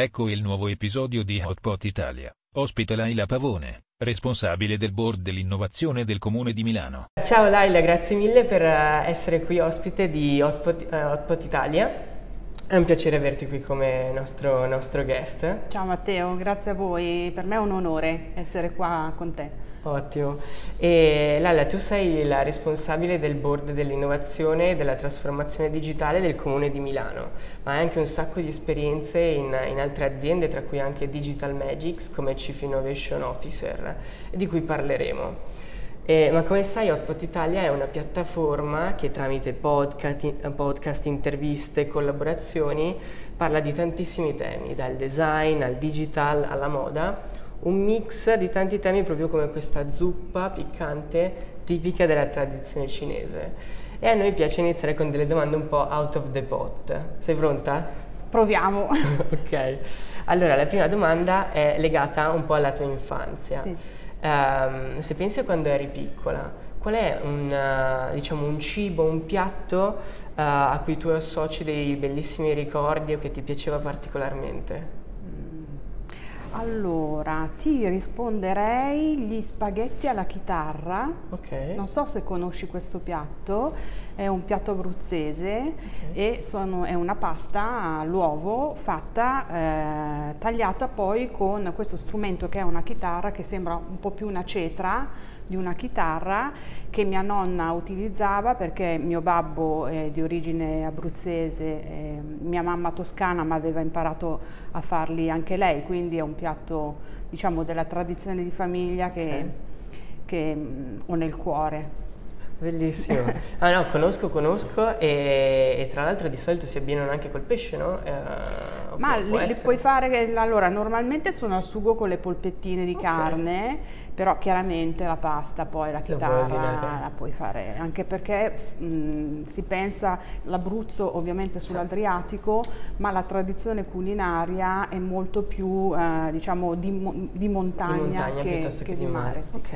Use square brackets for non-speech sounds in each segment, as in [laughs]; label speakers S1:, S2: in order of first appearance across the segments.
S1: Ecco il nuovo episodio di Hotpot Italia. Ospite Laila Pavone, responsabile del board dell'innovazione del Comune di Milano.
S2: Ciao Laila, grazie mille per eh, essere qui ospite di Hotpot, uh, Hotpot Italia. È un piacere averti qui come nostro, nostro, guest.
S3: Ciao Matteo, grazie a voi, per me è un onore essere qua con te.
S2: Ottimo. E Lalla, tu sei la responsabile del board dell'innovazione e della trasformazione digitale del Comune di Milano, ma hai anche un sacco di esperienze in, in altre aziende, tra cui anche Digital Magics come Chief Innovation Officer, di cui parleremo. Eh, ma come sai, Hotpot Italia è una piattaforma che tramite podcast, podcast, interviste, collaborazioni parla di tantissimi temi, dal design al digital alla moda, un mix di tanti temi proprio come questa zuppa piccante tipica della tradizione cinese. E a noi piace iniziare con delle domande un po' out of the pot. Sei pronta?
S3: Proviamo. [laughs]
S2: ok. Allora, la prima domanda è legata un po' alla tua infanzia. Sì. Um, se pensi a quando eri piccola, qual è un, uh, diciamo, un cibo, un piatto uh, a cui tu associ dei bellissimi ricordi o che ti piaceva particolarmente?
S3: Allora, ti risponderei gli spaghetti alla chitarra.
S2: Okay.
S3: Non so se conosci questo piatto, è un piatto abruzzese okay. e sono, è una pasta all'uovo fatta, eh, tagliata poi con questo strumento che è una chitarra che sembra un po' più una cetra di una chitarra che mia nonna utilizzava perché mio babbo è di origine abruzzese, eh, mia mamma toscana ma aveva imparato a farli anche lei, quindi è un piatto diciamo della tradizione di famiglia che, okay. che mh, ho nel cuore.
S2: Bellissimo. [laughs] ah no, conosco, conosco e, e, tra l'altro di solito si abbinano anche col pesce, no? Eh,
S3: Ma li, li, puoi fare, allora normalmente sono al sugo con le polpettine di okay. carne, però chiaramente la pasta poi la chitarra la, puoi fare, anche perché mh, si pensa l'Abruzzo ovviamente sull'Adriatico, ma la tradizione culinaria è molto più eh, diciamo di, di, montagna, di montagna che, che, che, di mare. mare
S2: sì. Ok.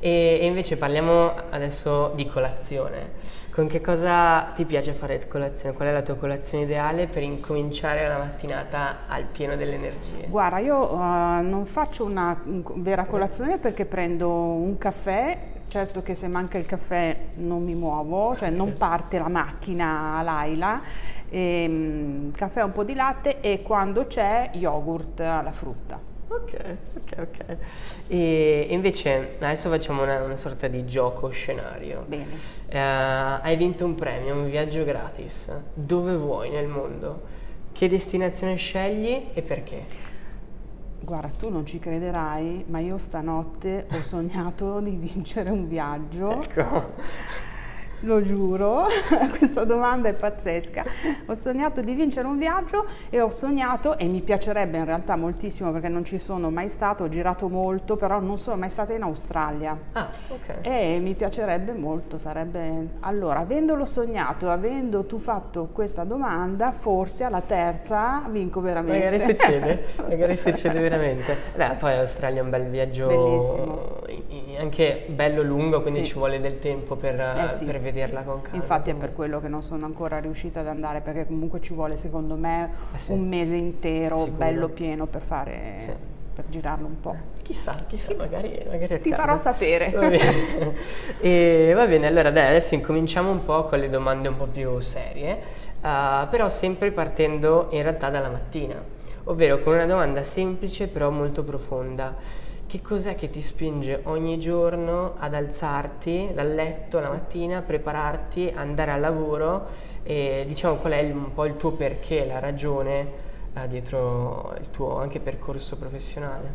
S2: E, e, invece parliamo adesso di colazione. Con che cosa ti piace fare colazione? Qual è la tua colazione ideale per incominciare la mattinata al pieno delle energie?
S3: Guarda, io uh, non faccio una vera colazione perché prendo un caffè, certo che se manca il caffè non mi muovo, cioè non parte la macchina Laila, e, um, caffè un po' di latte e quando c'è yogurt alla frutta.
S2: Ok, ok, ok. E invece adesso facciamo una, una sorta di gioco scenario.
S3: Bene.
S2: Uh, hai vinto un premio, un viaggio gratis. Dove vuoi nel mondo? Che destinazione scegli e perché?
S3: Guarda, tu non ci crederai, ma io stanotte ho sognato di vincere un viaggio.
S2: Ecco
S3: lo giuro, [laughs] questa domanda è pazzesca. Ho sognato di vincere un viaggio e ho sognato, e mi piacerebbe in realtà moltissimo perché non ci sono mai stato, ho girato molto, però non sono mai stata in Australia.
S2: Ah, ok.
S3: E mi piacerebbe molto, sarebbe... Allora, avendolo sognato, avendo tu fatto questa domanda, forse alla terza vinco veramente.
S2: Magari succede, [laughs] magari succede veramente. Beh, poi Australia è un bel viaggio.
S3: Bellissimo.
S2: Anche bello lungo, quindi sì. ci vuole del tempo per, eh sì. per vederla con calma.
S3: Infatti è per quello che non sono ancora riuscita ad andare, perché comunque ci vuole secondo me eh sì. un mese intero, Sicuro. bello pieno per fare... Per girarlo un po'.
S2: Chissà, chissà, magari, magari
S3: Ti farò sapere.
S2: Va bene. e, va bene, allora dai, adesso incominciamo un po' con le domande un po' più serie, uh, però sempre partendo in realtà dalla mattina, ovvero con una domanda semplice però molto profonda che cos'è che ti spinge ogni giorno ad alzarti dal letto la mattina, prepararti, andare al lavoro e diciamo qual è il, un po' il tuo perché, la ragione eh, dietro il tuo anche percorso professionale?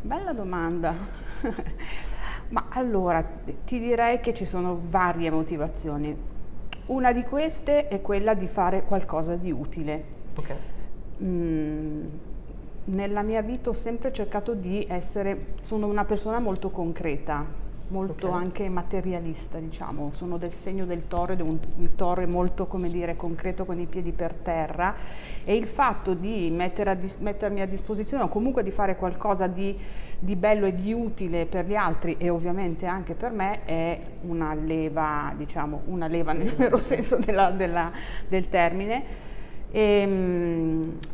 S3: Bella domanda. [laughs] Ma allora ti direi che ci sono varie motivazioni. Una di queste è quella di fare qualcosa di utile.
S2: Ok.
S3: Mm, nella mia vita ho sempre cercato di essere, sono una persona molto concreta, molto okay. anche materialista, diciamo, sono del segno del toro un, il toro è molto, come dire, concreto con i piedi per terra. E il fatto di a dis, mettermi a disposizione o comunque di fare qualcosa di, di, bello e di utile per gli altri e ovviamente anche per me è una leva, diciamo, una leva [laughs] nel vero senso della, della, del termine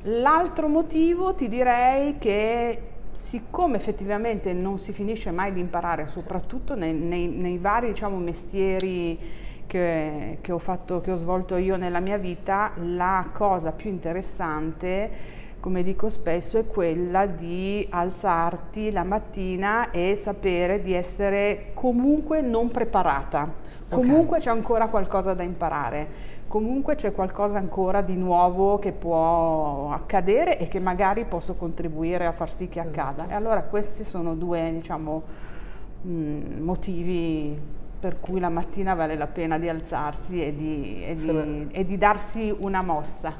S3: l'altro motivo ti direi che siccome effettivamente non si finisce mai di imparare, soprattutto nei, nei, nei vari diciamo, mestieri che, che, ho fatto, che ho svolto io nella mia vita, la cosa più interessante come dico spesso, è quella di alzarti la mattina e sapere di essere comunque non preparata. Comunque okay. c'è ancora qualcosa da imparare comunque c'è qualcosa ancora di nuovo che può accadere e che magari posso contribuire a far sì che accada. E allora questi sono due diciamo, mm, motivi per cui la mattina vale la pena di alzarsi e di, e, di, e di, darsi una mossa.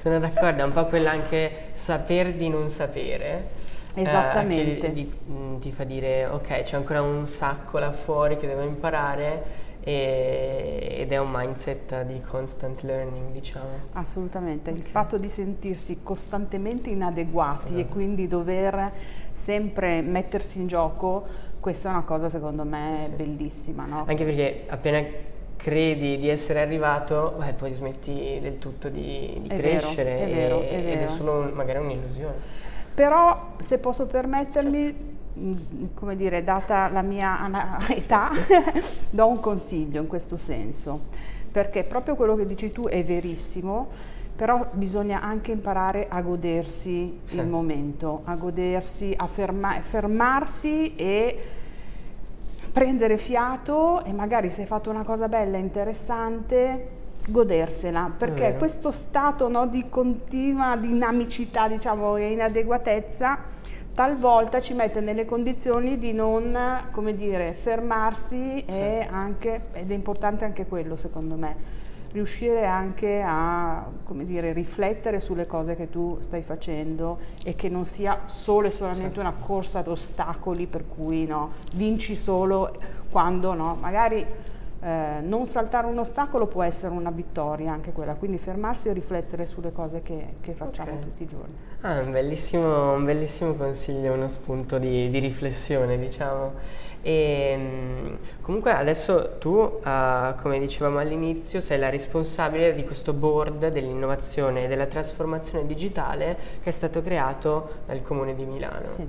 S2: Sono d'accordo, è un po' quella anche saper di non sapere.
S3: Eh, Esattamente.
S2: Eh, di, ti fa dire ok c'è ancora un sacco là fuori che devo imparare e, ed è un mindset di constant learning, diciamo.
S3: Assolutamente, okay. il fatto di sentirsi costantemente inadeguati esatto. e quindi dover sempre mettersi in gioco, questa è una cosa secondo me sì. bellissima. No?
S2: Anche perché appena credi di essere arrivato, beh, poi smetti del tutto di, di
S3: è
S2: crescere
S3: vero, è vero, è vero.
S2: ed è solo magari un'illusione.
S3: Però se posso permettermi, certo come dire, data la mia [laughs] età, do un consiglio in questo senso, perché proprio quello che dici tu è verissimo, però bisogna anche imparare a godersi sì. il momento, a godersi, a ferma fermarsi e prendere fiato e magari se hai fatto una cosa bella, interessante, godersela, perché questo stato no, di continua dinamicità, diciamo, e inadeguatezza talvolta ci mette nelle condizioni di non, come dire, fermarsi e anche, ed è importante anche quello secondo me, riuscire anche a, come dire, riflettere sulle cose che tu stai facendo e che non sia solo e solamente una corsa ad ostacoli per cui no, vinci solo quando no, magari eh, non saltare un ostacolo può essere una vittoria anche quella, quindi fermarsi e riflettere sulle cose che, che facciamo okay. tutti i giorni.
S2: Ah, un bellissimo, un bellissimo consiglio, uno spunto di, di riflessione diciamo. E, ehm, comunque adesso tu, uh, come dicevamo all'inizio, sei la responsabile di questo board dell'innovazione e della trasformazione digitale che è stato creato dal Comune di Milano. Sì.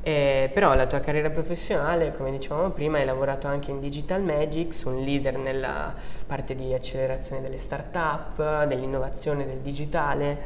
S2: Eh, però la tua carriera professionale, come dicevamo prima, hai lavorato anche in Digital Magics, un leader nella parte di accelerazione delle start-up, dell'innovazione del digitale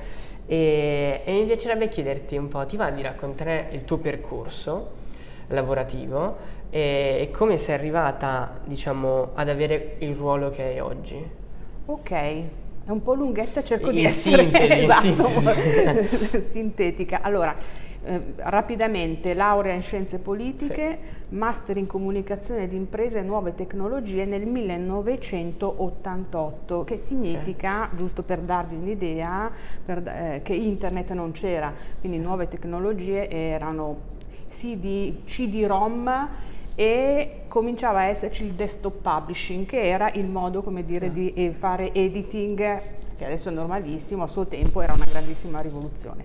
S2: e, e mi piacerebbe chiederti un po', ti va di raccontare il tuo percorso lavorativo e, e come sei arrivata, diciamo, ad avere il ruolo che hai oggi?
S3: Ok, è un po' lunghetta, cerco in di essere sintesi, [laughs] esatto, [laughs] sintetica. Allora, eh, rapidamente laurea in scienze politiche, sì. master in comunicazione di imprese e nuove tecnologie nel 1988, che significa, sì. giusto per darvi un'idea, eh, che internet non c'era, quindi nuove tecnologie erano CD, CD-ROM e cominciava a esserci il desktop publishing che era il modo come dire sì. di eh, fare editing che adesso è normalissimo, a suo tempo era una grandissima rivoluzione.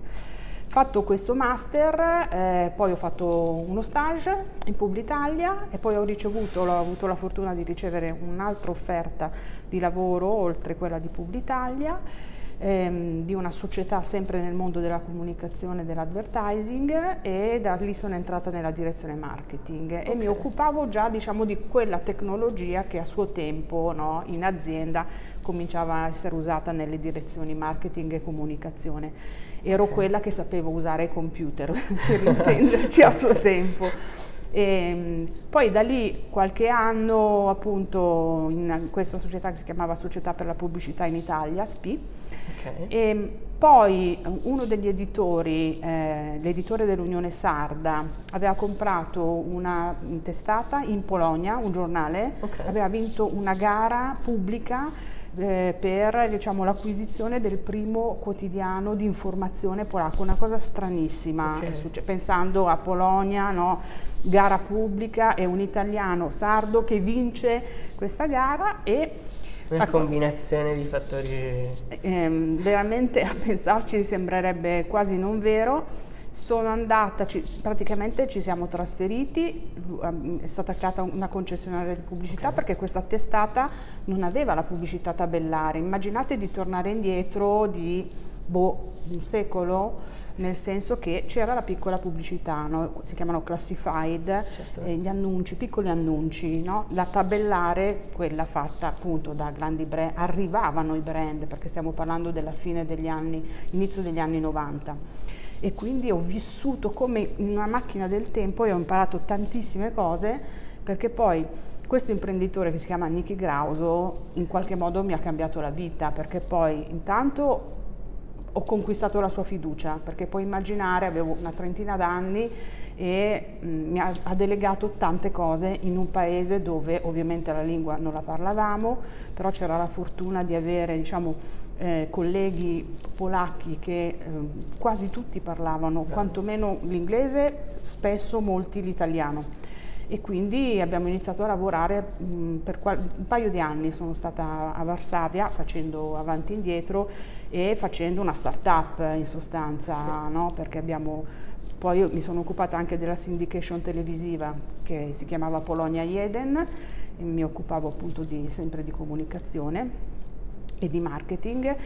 S3: Fatto questo master, eh, poi ho fatto uno stage in Publitalia e poi ho ricevuto, ho avuto la fortuna di ricevere un'altra offerta di lavoro oltre quella di Publitalia ehm, di una società sempre nel mondo della comunicazione e dell'advertising e da lì sono entrata nella direzione marketing okay. e mi occupavo già diciamo di quella tecnologia che a suo tempo no, in azienda cominciava a essere usata nelle direzioni marketing e comunicazione. Ero okay. quella che sapeva usare i computer [laughs] per [laughs] intenderci a suo tempo. E, ehm, poi da lì qualche anno appunto in questa società che si chiamava Società per la Pubblicità in Italia, SPI, Okay. E ehm, poi uno degli editori, eh, l'editore dell'Unione Sarda, aveva comprato una testata in Polonia, un giornale, okay. aveva vinto una gara pubblica eh, per diciamo, l'acquisizione del primo quotidiano di informazione polacco, una cosa stranissima, okay. pensando a Polonia, no? gara pubblica e un italiano sardo che vince questa gara e
S2: una ecco, combinazione di fattori...
S3: Ehm, veramente a pensarci sembrerebbe quasi non vero. Sono andata, ci, praticamente ci siamo trasferiti, è stata creata una concessionaria di pubblicità okay. perché questa testata non aveva la pubblicità tabellare. Immaginate di tornare indietro di boh, un secolo nel senso che c'era la piccola pubblicità, no? si chiamano classified, certo. eh, gli annunci, piccoli annunci, no? la tabellare, quella fatta appunto da grandi brand, arrivavano i brand perché stiamo parlando della fine degli anni, inizio degli anni 90 e quindi ho vissuto come in una macchina del tempo e ho imparato tantissime cose perché poi questo imprenditore che si chiama Nicky Grauso in qualche modo mi ha cambiato la vita perché poi intanto ho conquistato la sua fiducia, perché puoi immaginare, avevo una trentina d'anni e mh, mm, mi ha, ha, delegato tante cose in un paese dove ovviamente la lingua non la parlavamo, però c'era la fortuna di avere diciamo, eh, colleghi polacchi che eh, quasi tutti parlavano, quantomeno l'inglese, spesso molti l'italiano e quindi abbiamo iniziato a lavorare mh, mm, per un paio di anni, sono stata a Varsavia facendo avanti e indietro e facendo una start-up in sostanza, sì. no? perché abbiamo, poi mi sono occupata anche della syndication televisiva che si chiamava Polonia Jeden e mi occupavo appunto di, sempre di comunicazione e di marketing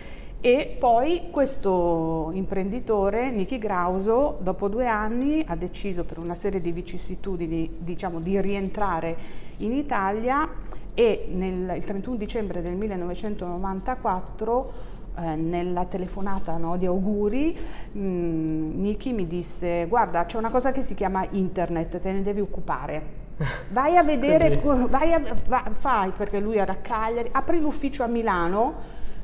S3: e poi questo imprenditore, Niki Grauso, dopo due anni ha deciso per una serie di vicissitudini diciamo, di rientrare in Italia e nel, il 31 dicembre del 1994 eh, nella telefonata no, di auguri mh, Niki mi disse guarda c'è una cosa che si chiama internet, te ne devi occupare. Vai a vedere, vai a, va, fai perché lui era a Cagliari, apri l'ufficio a Milano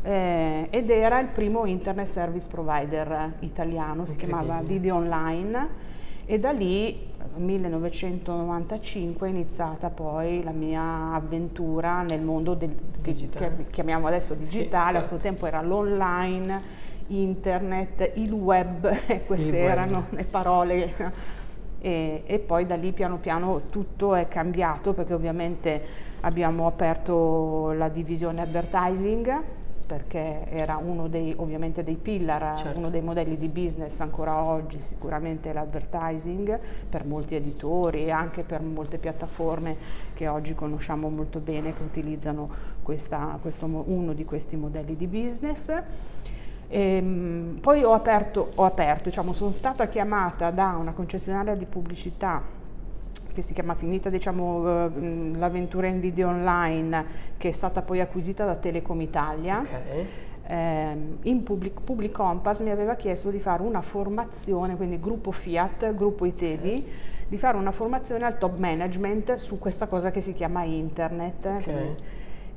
S3: eh, ed era il primo internet service provider italiano, si chiamava Video Online e da lì nel 1995 è iniziata poi la mia avventura nel mondo del, che, che, chiamiamo adesso digitale, sì, a suo tempo era l'online, internet, il web, [laughs] queste il erano web. le parole e, e, poi da lì piano piano tutto è cambiato perché ovviamente abbiamo aperto la divisione advertising perché era uno dei, ovviamente dei pillar, certo. uno dei modelli di business ancora oggi sicuramente l'advertising per molti editori e anche per molte piattaforme che oggi conosciamo molto bene che utilizzano questa, questo, uno di questi modelli di business. E, ehm, poi ho aperto, ho aperto diciamo, sono stata chiamata da una concessionaria di pubblicità che si chiama finita diciamo, uh, l'avventura in video online che è stata poi acquisita da Telecom Italia. Okay. Eh, in Public, Public, Compass mi aveva chiesto di fare una formazione, quindi gruppo Fiat, gruppo Itedi, okay. di fare una formazione al top management su questa cosa che si chiama internet. Okay.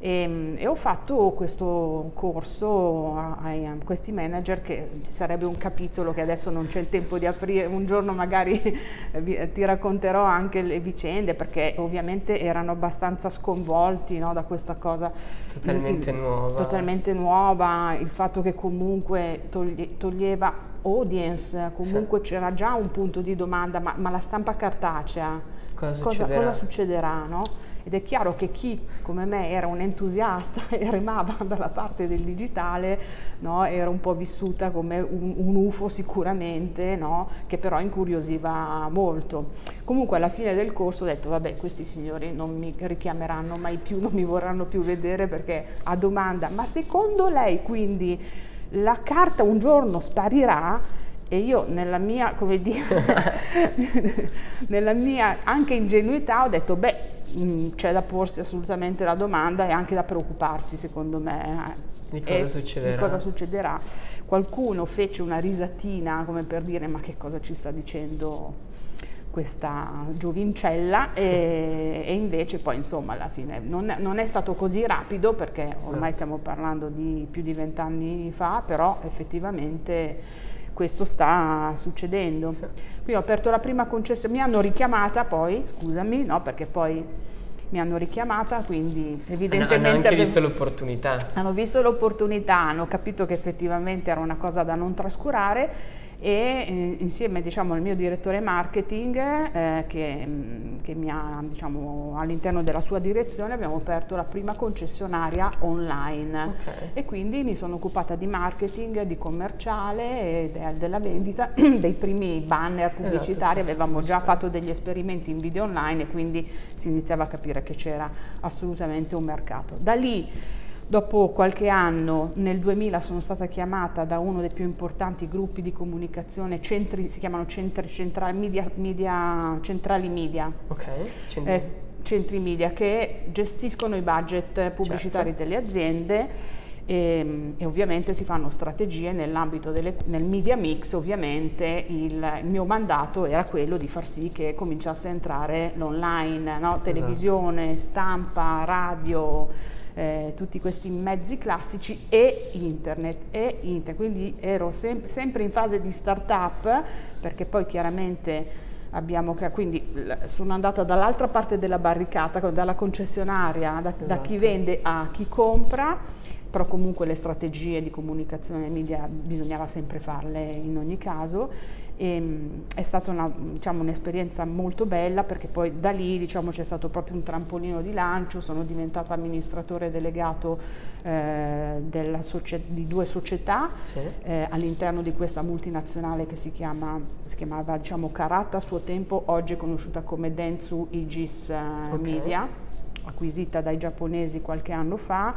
S3: E, ehm, e, ho fatto questo corso a, a, questi manager che ci sarebbe un capitolo che adesso non c'è il tempo di aprire, un giorno magari [laughs] ti racconterò anche le vicende perché ovviamente erano abbastanza sconvolti no, da questa cosa
S2: totalmente il, nuova.
S3: Totalmente nuova, il fatto che comunque toglie, toglieva audience, comunque sì. c'era già un punto di domanda, ma, ma la stampa cartacea cosa, cosa succederà? Cosa succederà no? Ed è chiaro che chi come me era un entusiasta [laughs] e remava dalla parte del digitale no, era un po' vissuta come un, un UFO sicuramente, no, che però incuriosiva molto. Comunque alla fine del corso ho detto vabbè questi signori non mi richiameranno mai più, non mi vorranno più vedere perché a domanda ma secondo lei quindi la carta un giorno sparirà? E io nella mia, come dire, [laughs] [laughs] nella mia anche ingenuità ho detto, beh, mm, c'è da porsi assolutamente la domanda e anche da preoccuparsi secondo me.
S2: Di cosa, succederà.
S3: di cosa succederà. Qualcuno fece una risatina come per dire ma che cosa ci sta dicendo questa giovincella e, e, invece poi insomma alla fine non, non, è stato così rapido perché ormai stiamo parlando di più di vent'anni fa, però effettivamente questo sta succedendo. Quindi ho aperto la prima concessione, mi hanno richiamata poi, scusami, no, perché poi mi hanno richiamata, quindi evidentemente...
S2: Hanno anche visto l'opportunità.
S3: Hanno visto l'opportunità, hanno capito che effettivamente era una cosa da non trascurare e eh, insieme diciamo, al mio direttore marketing eh, che, mm, che, mi ha diciamo, all'interno della sua direzione abbiamo aperto la prima concessionaria online okay. e quindi mi sono occupata di marketing, di commerciale e de della vendita [clears throat] dei primi banner esatto, pubblicitari, esatto, avevamo già fatto degli esperimenti in video online e quindi si iniziava a capire che c'era assolutamente un mercato. Da lì Dopo qualche anno, nel 2000, sono stata chiamata da uno dei più importanti gruppi di comunicazione, centri, si chiamano centri centrali media, media, centrali media.
S2: Okay.
S3: Eh, centri media che gestiscono i budget pubblicitari certo. delle aziende e, ehm, e, ovviamente si fanno strategie nell'ambito del media mix, ovviamente il, il, mio mandato era quello di far sì che cominciasse a entrare l'online, no? Esatto. televisione, stampa, radio, eh, tutti questi mezzi classici e internet, e internet. quindi ero sem sempre in fase di start-up perché poi chiaramente abbiamo quindi sono andata dall'altra parte della barricata, dalla concessionaria, da, esatto. da chi vende a chi compra però comunque le strategie di comunicazione media bisognava sempre farle in ogni caso e, ehm, è stata una, diciamo, un'esperienza molto bella perché poi da lì diciamo, c'è stato proprio un trampolino di lancio, sono diventata amministratore delegato eh, di due società sì. eh, all'interno di questa multinazionale che si, chiama, si chiamava diciamo, Karata a suo tempo, oggi è conosciuta come Dentsu Igis eh, okay. Media acquisita dai giapponesi qualche anno fa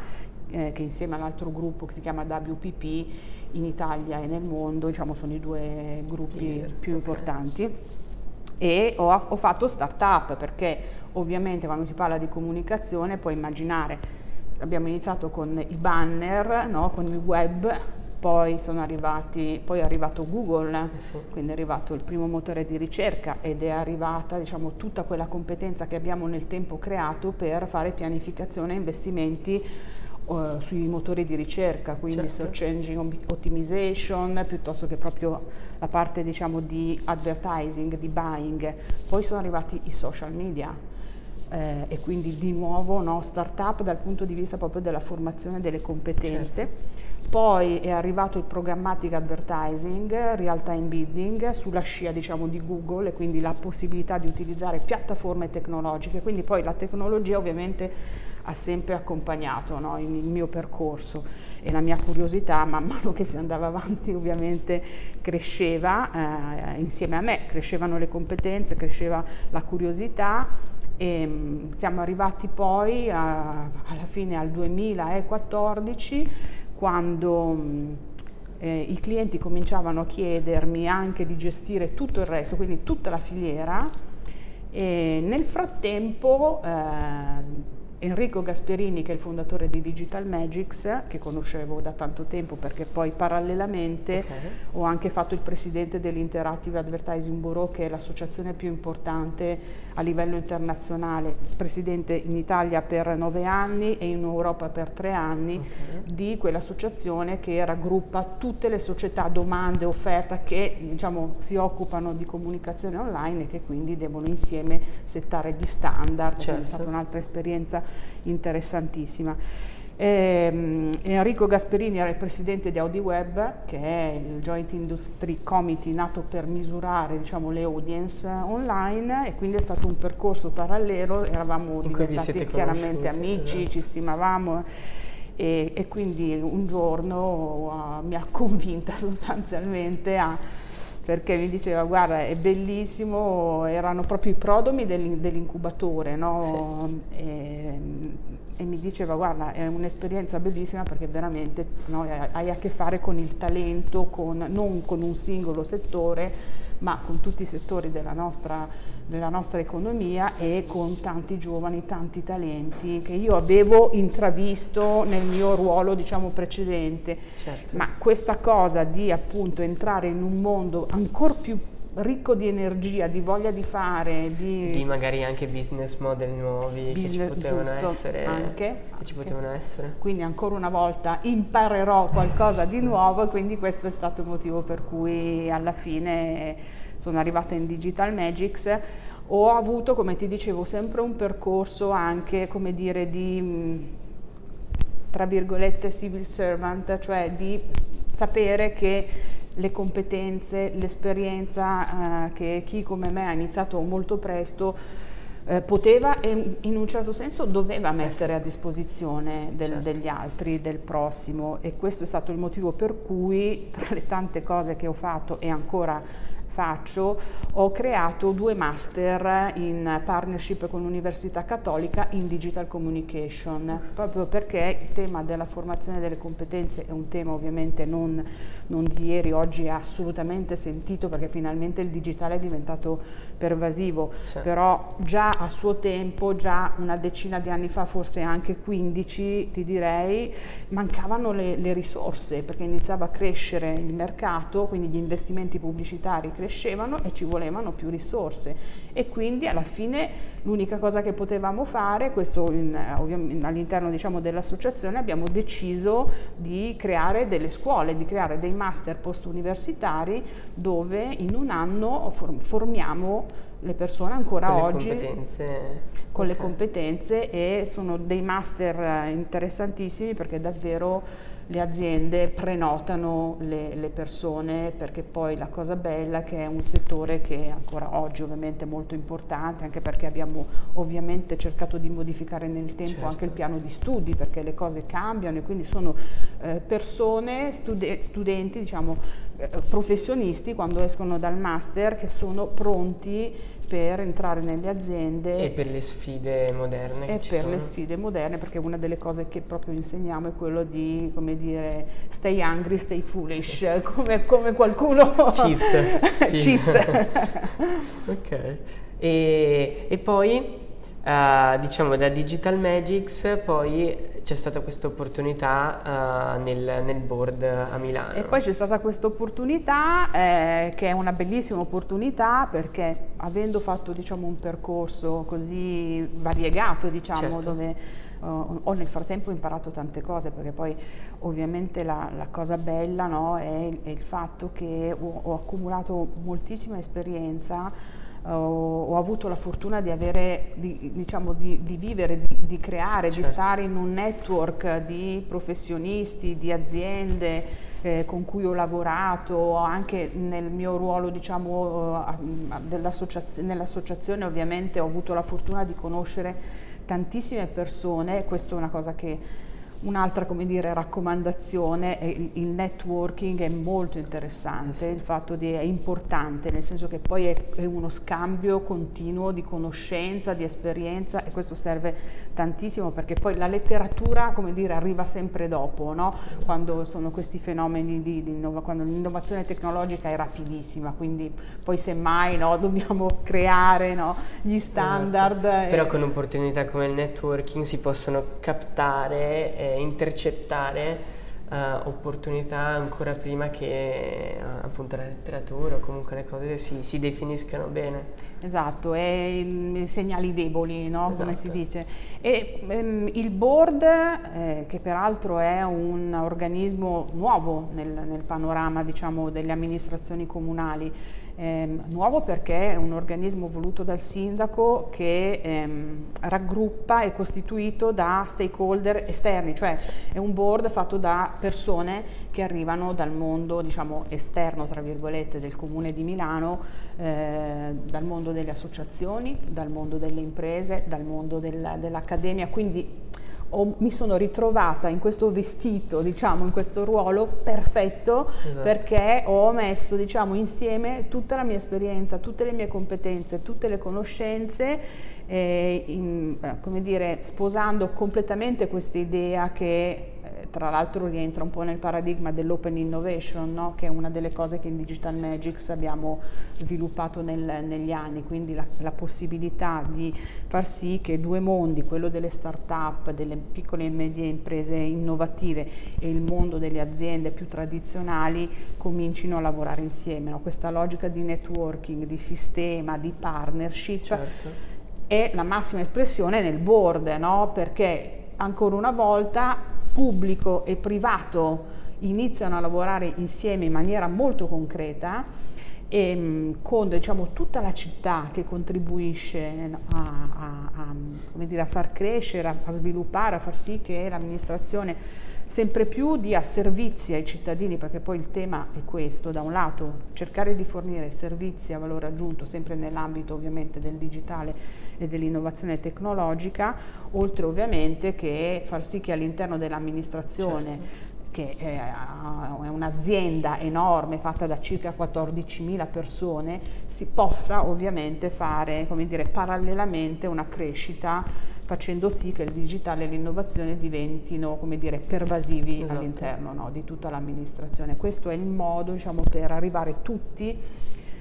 S3: eh, che insieme all'altro gruppo che si chiama WPP in Italia e nel mondo diciamo, sono i due gruppi Clear, più okay. importanti. E ho, ho fatto start-up perché ovviamente quando si parla di comunicazione puoi immaginare, abbiamo iniziato con i banner, no? con il web, poi, arrivati, poi è arrivato Google, eh quindi è arrivato il primo motore di ricerca ed è arrivata diciamo, tutta quella competenza che abbiamo nel tempo creato per fare pianificazione e investimenti uh, sui motori di ricerca, quindi certo. search engine optimization, piuttosto che proprio la parte diciamo, di advertising, di buying. Poi sono arrivati i social media eh, e quindi di nuovo no, start-up dal punto di vista proprio della formazione delle competenze. Certo. Poi è arrivato il programmatic advertising, real time bidding, sulla scia diciamo, di Google e quindi la possibilità di utilizzare piattaforme tecnologiche, quindi poi la tecnologia ovviamente ha sempre accompagnato no, il mio percorso e la mia curiosità man mano che si andava avanti ovviamente cresceva eh, insieme a me, crescevano le competenze, cresceva la curiosità e mm, siamo arrivati poi a, alla fine al 2014 quando mm, eh, i clienti cominciavano a chiedermi anche di gestire tutto il resto, quindi tutta la filiera e nel frattempo eh, Enrico Gasperini, che è il fondatore di Digital Magics, che conoscevo da tanto tempo perché poi parallelamente okay. ho anche fatto il presidente dell'Interactive Advertising Bureau, che è l'associazione più importante a livello internazionale, presidente in Italia per nove anni e in Europa per tre anni, okay. di quell'associazione che raggruppa tutte le società, domande, offerta che diciamo, si occupano di comunicazione online e che quindi devono insieme settare gli standard, certo. è stata un'altra esperienza interessantissima. Eh, Enrico Gasperini era il presidente di AudiWeb, che è il Joint Industry Committee nato per misurare diciamo, le audience online e quindi è stato un percorso parallelo, eravamo diventati chiaramente amici, esatto. ci stimavamo e, e, quindi un giorno uh, mi ha convinta [laughs] sostanzialmente a perché mi diceva guarda è bellissimo, erano proprio i prodomi dell'incubatore no? sì. e, e, mi diceva guarda è un'esperienza bellissima perché veramente no, hai a che fare con il talento, con, non con un singolo settore ma con tutti i settori della nostra, della nostra economia e con tanti giovani, tanti talenti che io avevo intravisto nel mio ruolo diciamo, precedente. Certo. Ma questa cosa di appunto entrare in un mondo ancora più ricco di energia, di voglia di fare, di,
S2: di magari anche business model nuovi business, che ci potevano giusto, essere.
S3: Anche,
S2: che ci potevano essere.
S3: Quindi ancora una volta imparerò qualcosa di nuovo e quindi questo è stato il motivo per cui alla fine sono arrivata in Digital Magics. Ho avuto, come ti dicevo, sempre un percorso anche, come dire, di tra virgolette civil servant, cioè di sapere che le competenze, l'esperienza eh, che chi come me ha iniziato molto presto eh, poteva e in un certo senso doveva mettere a disposizione del, certo. degli altri, del prossimo e questo è stato il motivo per cui tra le tante cose che ho fatto e ancora faccio, ho creato due master in partnership con l'Università Cattolica in Digital Communication, proprio perché il tema della formazione delle competenze è un tema ovviamente non, non di ieri, oggi è assolutamente sentito perché finalmente il digitale è diventato pervasivo, sì. però già a suo tempo, già una decina di anni fa, forse anche 15 ti direi, mancavano le, le risorse perché iniziava a crescere il mercato, quindi gli investimenti pubblicitari crescevano e ci volevano più risorse e quindi alla fine l'unica cosa che potevamo fare, questo all'interno diciamo, dell'associazione abbiamo deciso di creare delle scuole, di creare dei master post universitari dove in un anno formiamo le persone ancora
S2: con
S3: oggi
S2: le
S3: con okay. le competenze e sono dei master interessantissimi perché davvero le aziende prenotano le, le, persone perché poi la cosa bella è che è un settore che ancora oggi ovviamente è molto importante anche perché abbiamo ovviamente cercato di modificare nel tempo certo. anche il piano di studi perché le cose cambiano e quindi sono eh, persone, stude studenti, diciamo eh, professionisti quando escono dal master che sono pronti per entrare nelle aziende
S2: e per le sfide moderne
S3: e per sono. le sfide moderne perché una delle cose che proprio insegniamo è quello di come dire stay hungry stay foolish [laughs] come, come qualcuno.
S2: Cheat [laughs]
S3: cheat. [laughs]
S2: Ok. E, e poi uh, diciamo da Digital Magics poi c'è stata questa opportunità uh, nel, nel, board a Milano.
S3: E poi c'è stata questa opportunità eh, che è una bellissima opportunità perché avendo fatto diciamo, un percorso così variegato diciamo, certo. dove uh, ho nel frattempo imparato tante cose perché poi ovviamente la, la cosa bella no, è, è, il fatto che ho, ho accumulato moltissima esperienza ho, ho avuto la fortuna di avere, di, diciamo, di, di vivere, di, creare, certo. di stare in un network di professionisti, di aziende eh, con cui ho lavorato, anche nel mio ruolo diciamo, nell'associazione ovviamente ho avuto la fortuna di conoscere tantissime persone, questa è una cosa che Un'altra come dire, raccomandazione è il, networking è molto interessante, il fatto di, è importante, nel senso che poi è, è, uno scambio continuo di conoscenza, di esperienza e questo serve tantissimo perché poi la letteratura come dire, arriva sempre dopo, no? quando sono questi fenomeni di, di innova, quando l'innovazione tecnologica è rapidissima, quindi poi semmai no, [laughs] dobbiamo creare no, gli esatto. standard.
S2: Esatto. Però con opportunità come il networking si possono captare eh, intercettare uh, opportunità ancora prima che uh, appunto la letteratura o comunque le cose si, si definiscano bene.
S3: Esatto, e i segnali deboli, no? esatto. come si dice. E um, il board, eh, che peraltro è un organismo nuovo nel, nel panorama diciamo, delle amministrazioni comunali, eh, nuovo perché è un organismo voluto dal sindaco che ehm, raggruppa e costituito da stakeholder esterni, cioè è un board fatto da persone che arrivano dal mondo diciamo, esterno tra virgolette del comune di Milano, eh, dal mondo delle associazioni, dal mondo delle imprese, dal mondo del, dell'accademia, quindi ho, mi sono ritrovata in questo vestito, diciamo, in questo ruolo perfetto esatto. perché ho messo, diciamo, insieme tutta la mia esperienza, tutte le mie competenze, tutte le conoscenze, eh, in, eh, come dire, sposando completamente questa idea che tra l'altro rientra un po' nel paradigma dell'open innovation, no? che è una delle cose che in Digital Magics abbiamo sviluppato nel, negli anni, quindi la, la, possibilità di far sì che due mondi, quello delle start-up, delle piccole e medie imprese innovative e il mondo delle aziende più tradizionali comincino a lavorare insieme. No? Questa logica di networking, di sistema, di partnership certo. è la massima espressione nel board, no? perché ancora una volta pubblico e privato iniziano a lavorare insieme in maniera molto concreta e ehm, con diciamo, tutta la città che contribuisce a, a, a, dire, a far crescere, a, sviluppare, a far sì che l'amministrazione sempre più dia servizi ai cittadini, perché poi il tema è questo, da un lato cercare di fornire servizi a valore aggiunto, sempre nell'ambito ovviamente del digitale e dell'innovazione tecnologica, oltre ovviamente che far sì che all'interno dell'amministrazione certo che è un'azienda enorme fatta da circa 14.000 persone, si possa ovviamente fare, come dire, parallelamente una crescita facendo sì che il digitale e l'innovazione diventino, come dire, pervasivi esatto. all'interno no, di tutta l'amministrazione. Questo è il modo, diciamo, per arrivare tutti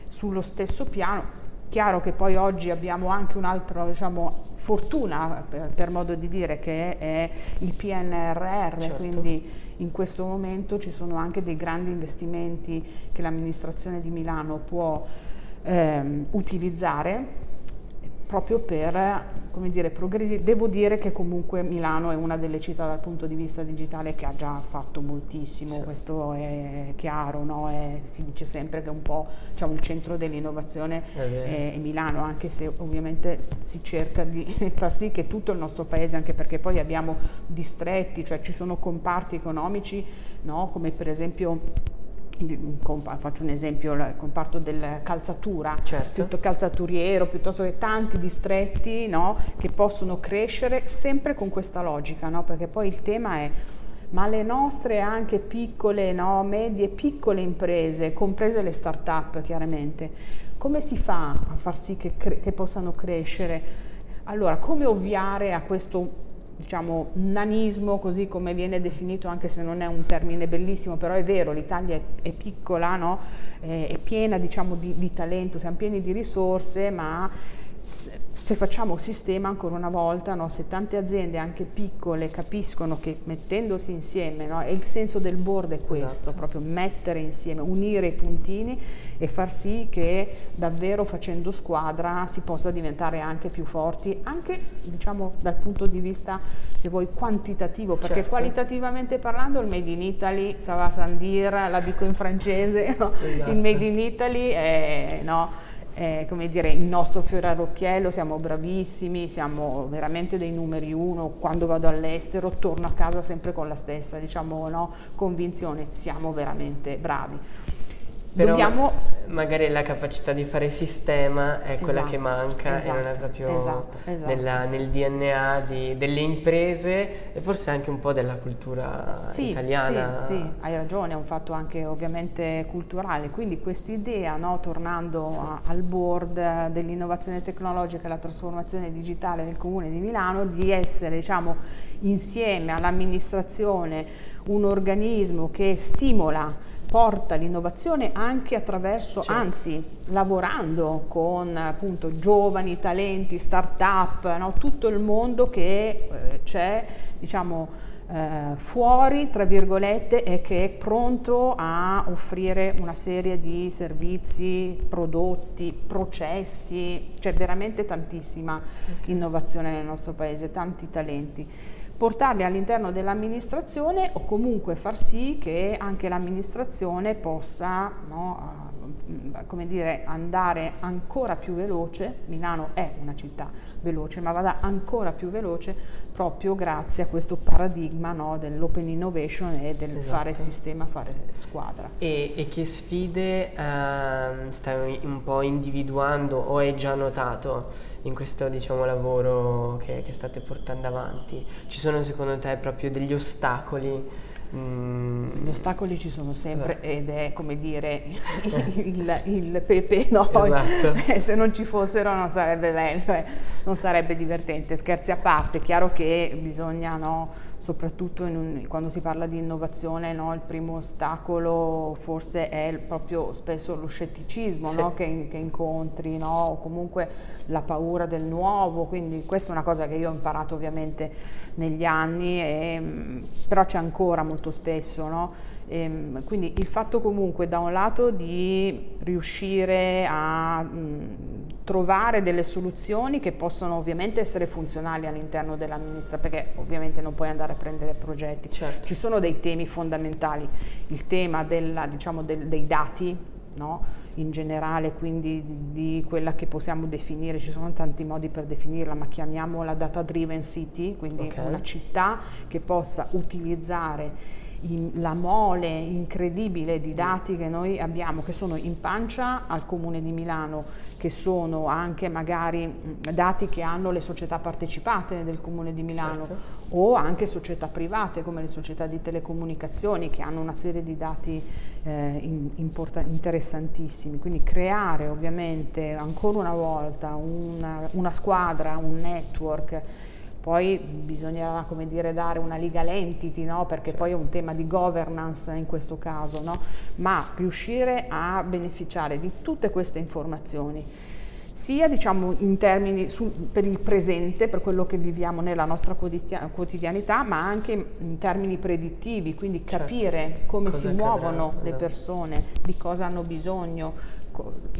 S3: sullo stesso piano, Chiaro che poi oggi abbiamo anche un'altra diciamo, fortuna, per, per, modo di dire, che è il PNRR, certo. quindi in questo momento ci sono anche dei grandi investimenti che l'amministrazione di Milano può ehm, utilizzare proprio per come dire, progredire. Devo dire che comunque Milano è una delle città dal punto di vista digitale che ha già fatto moltissimo, sì. questo è chiaro, no? è, si dice sempre che un po' diciamo, il centro dell'innovazione è, è, Milano, anche se ovviamente si cerca di [laughs] far sì che tutto il nostro paese, anche perché poi abbiamo distretti, cioè ci sono comparti economici, no? come per esempio faccio un esempio, il comparto della calzatura, certo. calzaturiero, piuttosto che tanti distretti no, che possono crescere sempre con questa logica, no? perché poi il tema è ma le nostre anche piccole, no, medie, piccole imprese, comprese le start-up chiaramente, come si fa a far sì che, che possano crescere? Allora, come ovviare a questo diciamo, nanismo, così come viene definito, anche se non è un termine bellissimo, però è vero, l'Italia è, è piccola, no? è, è, piena diciamo, di, di talento, siamo pieni di risorse, ma se facciamo sistema ancora una volta, no, se tante aziende anche piccole capiscono che mettendosi insieme, no, e il senso del board è questo, esatto. proprio mettere insieme, unire i puntini e far sì che davvero facendo squadra si possa diventare anche più forti, anche diciamo dal punto di vista se vuoi quantitativo, perché certo. qualitativamente parlando il Made in Italy, ça va sans dire, la dico in francese, [laughs] no? esatto. il Made in Italy è... No, eh, come dire, il nostro fiore all'occhiello, siamo bravissimi, siamo veramente dei numeri uno, quando vado all'estero torno a casa sempre con la stessa diciamo, no, convinzione, siamo veramente bravi.
S2: Però Dobbiamo... magari la capacità di fare sistema è quella esatto, che manca esatto, e non è proprio esatto, esatto. nella, nel DNA di, delle imprese e forse anche un po' della cultura sì, italiana.
S3: Sì, sì, hai ragione, è un fatto anche ovviamente culturale, quindi quest'idea, no, tornando sì. a, al board dell'innovazione tecnologica e la trasformazione digitale del Comune di Milano, di essere diciamo, insieme all'amministrazione un organismo che stimola porta l'innovazione anche attraverso, certo. anzi lavorando con appunto giovani, talenti, start-up, no? tutto il mondo che eh, c'è diciamo eh, fuori, tra virgolette, e che è pronto a offrire una serie di servizi, prodotti, processi, c'è veramente tantissima okay. innovazione nel nostro paese, tanti talenti portarli all'interno dell'amministrazione o comunque far sì che anche l'amministrazione possa no, come dire, andare ancora più veloce, Milano è una città veloce, ma vada ancora più veloce proprio grazie a questo paradigma no, dell'open innovation e del esatto. fare sistema, fare squadra.
S2: E, e che sfide uh, stai un po' individuando o hai già notato? In questo diciamo, lavoro che, che, state portando avanti? Ci sono secondo te proprio degli ostacoli?
S3: Mm. Gli ostacoli ci sono sempre eh. ed è come dire [laughs] il, il pepe, no? esatto. [laughs] Eh, se non ci fossero non sarebbe bello, eh. non sarebbe divertente. Scherzi a parte, è chiaro che bisogna no, soprattutto un, quando si parla di innovazione, no, il primo ostacolo forse è proprio spesso lo scetticismo sì. no, che, che, incontri, no, o comunque la paura del nuovo, quindi questa è una cosa che io ho imparato ovviamente negli anni, e, però c'è ancora molto spesso. Ehm, quindi il fatto comunque da un lato di riuscire a mh, trovare delle soluzioni che possono ovviamente essere funzionali all'interno dell'amministrazione, perché ovviamente non puoi andare a prendere progetti. Certo. Ci sono dei temi fondamentali, il tema della, diciamo, del, dei dati, no? in generale, quindi di, di quella che possiamo definire, ci sono tanti modi per definirla, ma chiamiamola data driven city, quindi okay. una città che possa utilizzare la mole incredibile di dati che noi abbiamo, che sono in pancia al Comune di Milano, che sono anche magari dati che hanno le società partecipate del Comune di Milano certo. o anche società private come le società di telecomunicazioni che hanno una serie di dati eh, in, interessantissimi. Quindi creare ovviamente ancora una volta una, una squadra, un network poi bisognerà come dire, dare una legal entity, no? perché poi è un tema di governance in questo caso, no? ma riuscire a beneficiare di tutte queste informazioni sia diciamo, in termini sul, per il presente, per quello che viviamo nella nostra quotidianità, ma anche in termini predittivi, quindi certo. capire certo. come cosa si muovono le persone, di cosa hanno bisogno.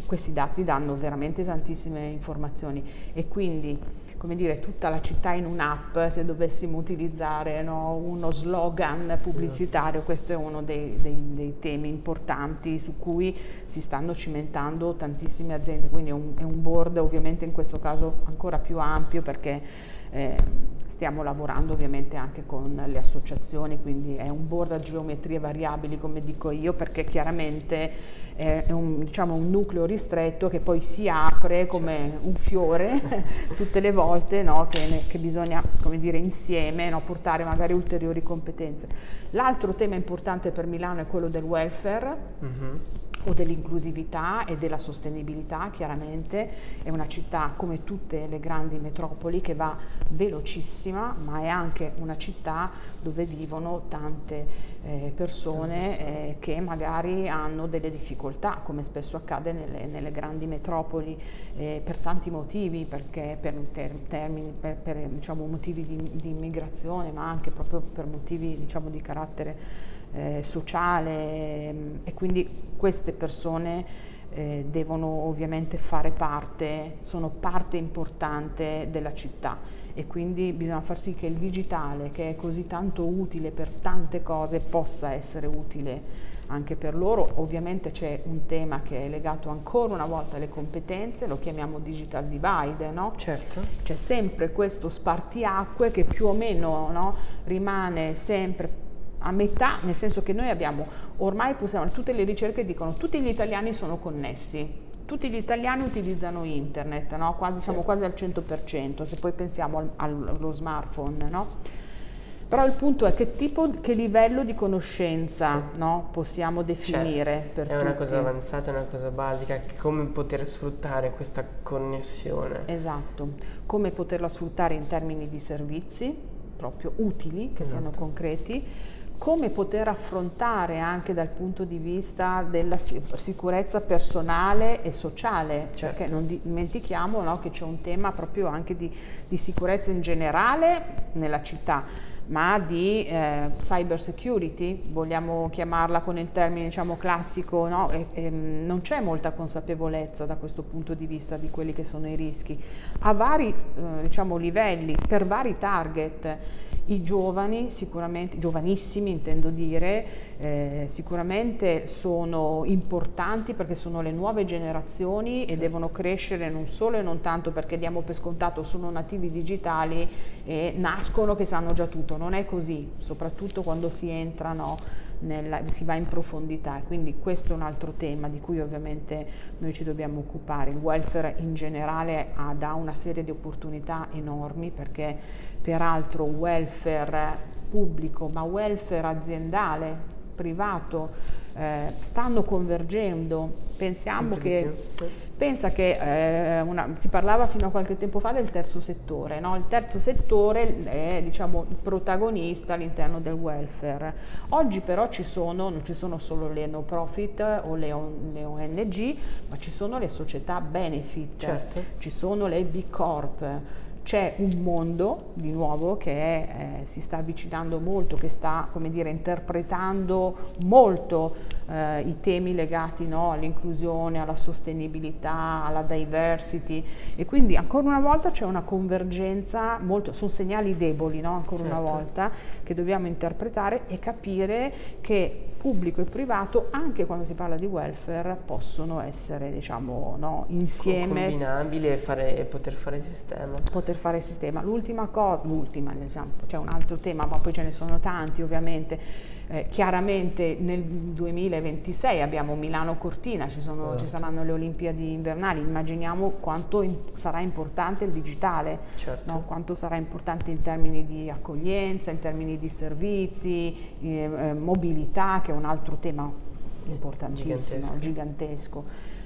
S3: Questi dati danno veramente tantissime informazioni e quindi come dire, tutta la città in un'app se dovessimo utilizzare no, uno slogan pubblicitario, questo è uno dei, dei, dei, temi importanti su cui si stanno cimentando tantissime aziende, quindi è un, è un board ovviamente in questo caso ancora più ampio perché eh, stiamo lavorando ovviamente anche con le associazioni, quindi è un board a geometrie variabili come dico io perché chiaramente è un, diciamo, un nucleo ristretto che poi si apre come un fiore [laughs] tutte le volte no, che, ne, che, bisogna dire, insieme no, portare magari ulteriori competenze. L'altro tema importante per Milano è quello del welfare. Mm-hmm o dell'inclusività e della sostenibilità, chiaramente è una città come tutte le grandi metropoli che va velocissima, ma è anche una città dove vivono tante eh, persone eh, che magari hanno delle difficoltà, come spesso accade nelle, nelle grandi metropoli, eh, per tanti motivi, perché per, ter, termini, per, per diciamo, motivi di, di, immigrazione, ma anche proprio per motivi diciamo, di carattere eh, sociale mm, e quindi queste persone eh, devono ovviamente fare parte, sono parte importante della città. E quindi bisogna far sì che il digitale, che è così tanto utile per tante cose, possa essere utile anche per loro. Ovviamente c'è un tema che è legato ancora una volta alle competenze, lo chiamiamo digital divide, no?
S2: Certo.
S3: C'è sempre questo spartiacque che più o meno no, rimane sempre a metà, nel senso che noi abbiamo, ormai possiamo, tutte le ricerche dicono tutti gli italiani sono connessi, tutti gli italiani utilizzano internet, no? quasi, siamo quasi al 100%, se poi pensiamo al, allo smartphone. No? Però il punto è che tipo, che livello di conoscenza sì. no? possiamo definire
S2: cioè, È una cosa avanzata, è una cosa basica, come poter sfruttare questa connessione.
S3: Esatto, come poterla sfruttare in termini di servizi proprio utili, che esatto. siano concreti, come poter affrontare anche dal punto di vista della sicurezza personale e sociale, certo. perché non dimentichiamo no, che c'è un tema proprio anche di, di, sicurezza in generale nella città, ma di eh, cyber security, vogliamo chiamarla con il termine diciamo, classico, no? e, e, non c'è molta consapevolezza da questo punto di vista di quelli che sono i rischi, a vari eh, diciamo, livelli, per vari target. I giovani, sicuramente, giovanissimi intendo dire, eh, sicuramente sono importanti perché sono le nuove generazioni e devono crescere non solo e non tanto perché diamo per scontato sono nativi digitali e nascono che sanno già tutto, non è così, soprattutto quando si entrano nella, si va in profondità. Quindi questo è un altro tema di cui ovviamente noi ci dobbiamo occupare. Il welfare in generale ha, dà una serie di opportunità enormi perché peraltro welfare pubblico ma welfare aziendale privato eh, stanno convergendo. Pensiamo che, pensa che eh, una, si parlava fino a qualche tempo fa del terzo settore, no? il terzo settore è diciamo, il protagonista all'interno del welfare. Oggi però ci sono, non ci sono solo le no profit o le, le ONG, ma ci sono le società benefit, certo. ci sono le B Corp c'è un mondo di nuovo che eh, si sta avvicinando molto, che sta come dire, interpretando molto eh, i temi legati no, all'inclusione, alla sostenibilità, alla diversity e quindi ancora una volta c'è una convergenza, molto, sono segnali deboli no, ancora certo. una volta che dobbiamo interpretare e capire che pubblico e privato, anche quando si parla di welfare, possono essere diciamo, no, insieme.
S2: Combinabili e, fare, e, poter fare sistema.
S3: Poter fare sistema. L'ultima cosa, l'ultima, esempio, c'è un altro tema, ma poi ce ne sono tanti ovviamente eh, chiaramente nel 2026 abbiamo Milano-Cortina, ci, sono, ci, saranno le Olimpiadi invernali, immaginiamo quanto in, sarà importante il digitale, certo. no? quanto sarà importante in termini di accoglienza, in termini di servizi, eh, eh, mobilità che è un altro tema importantissimo, gigantesco. gigantesco.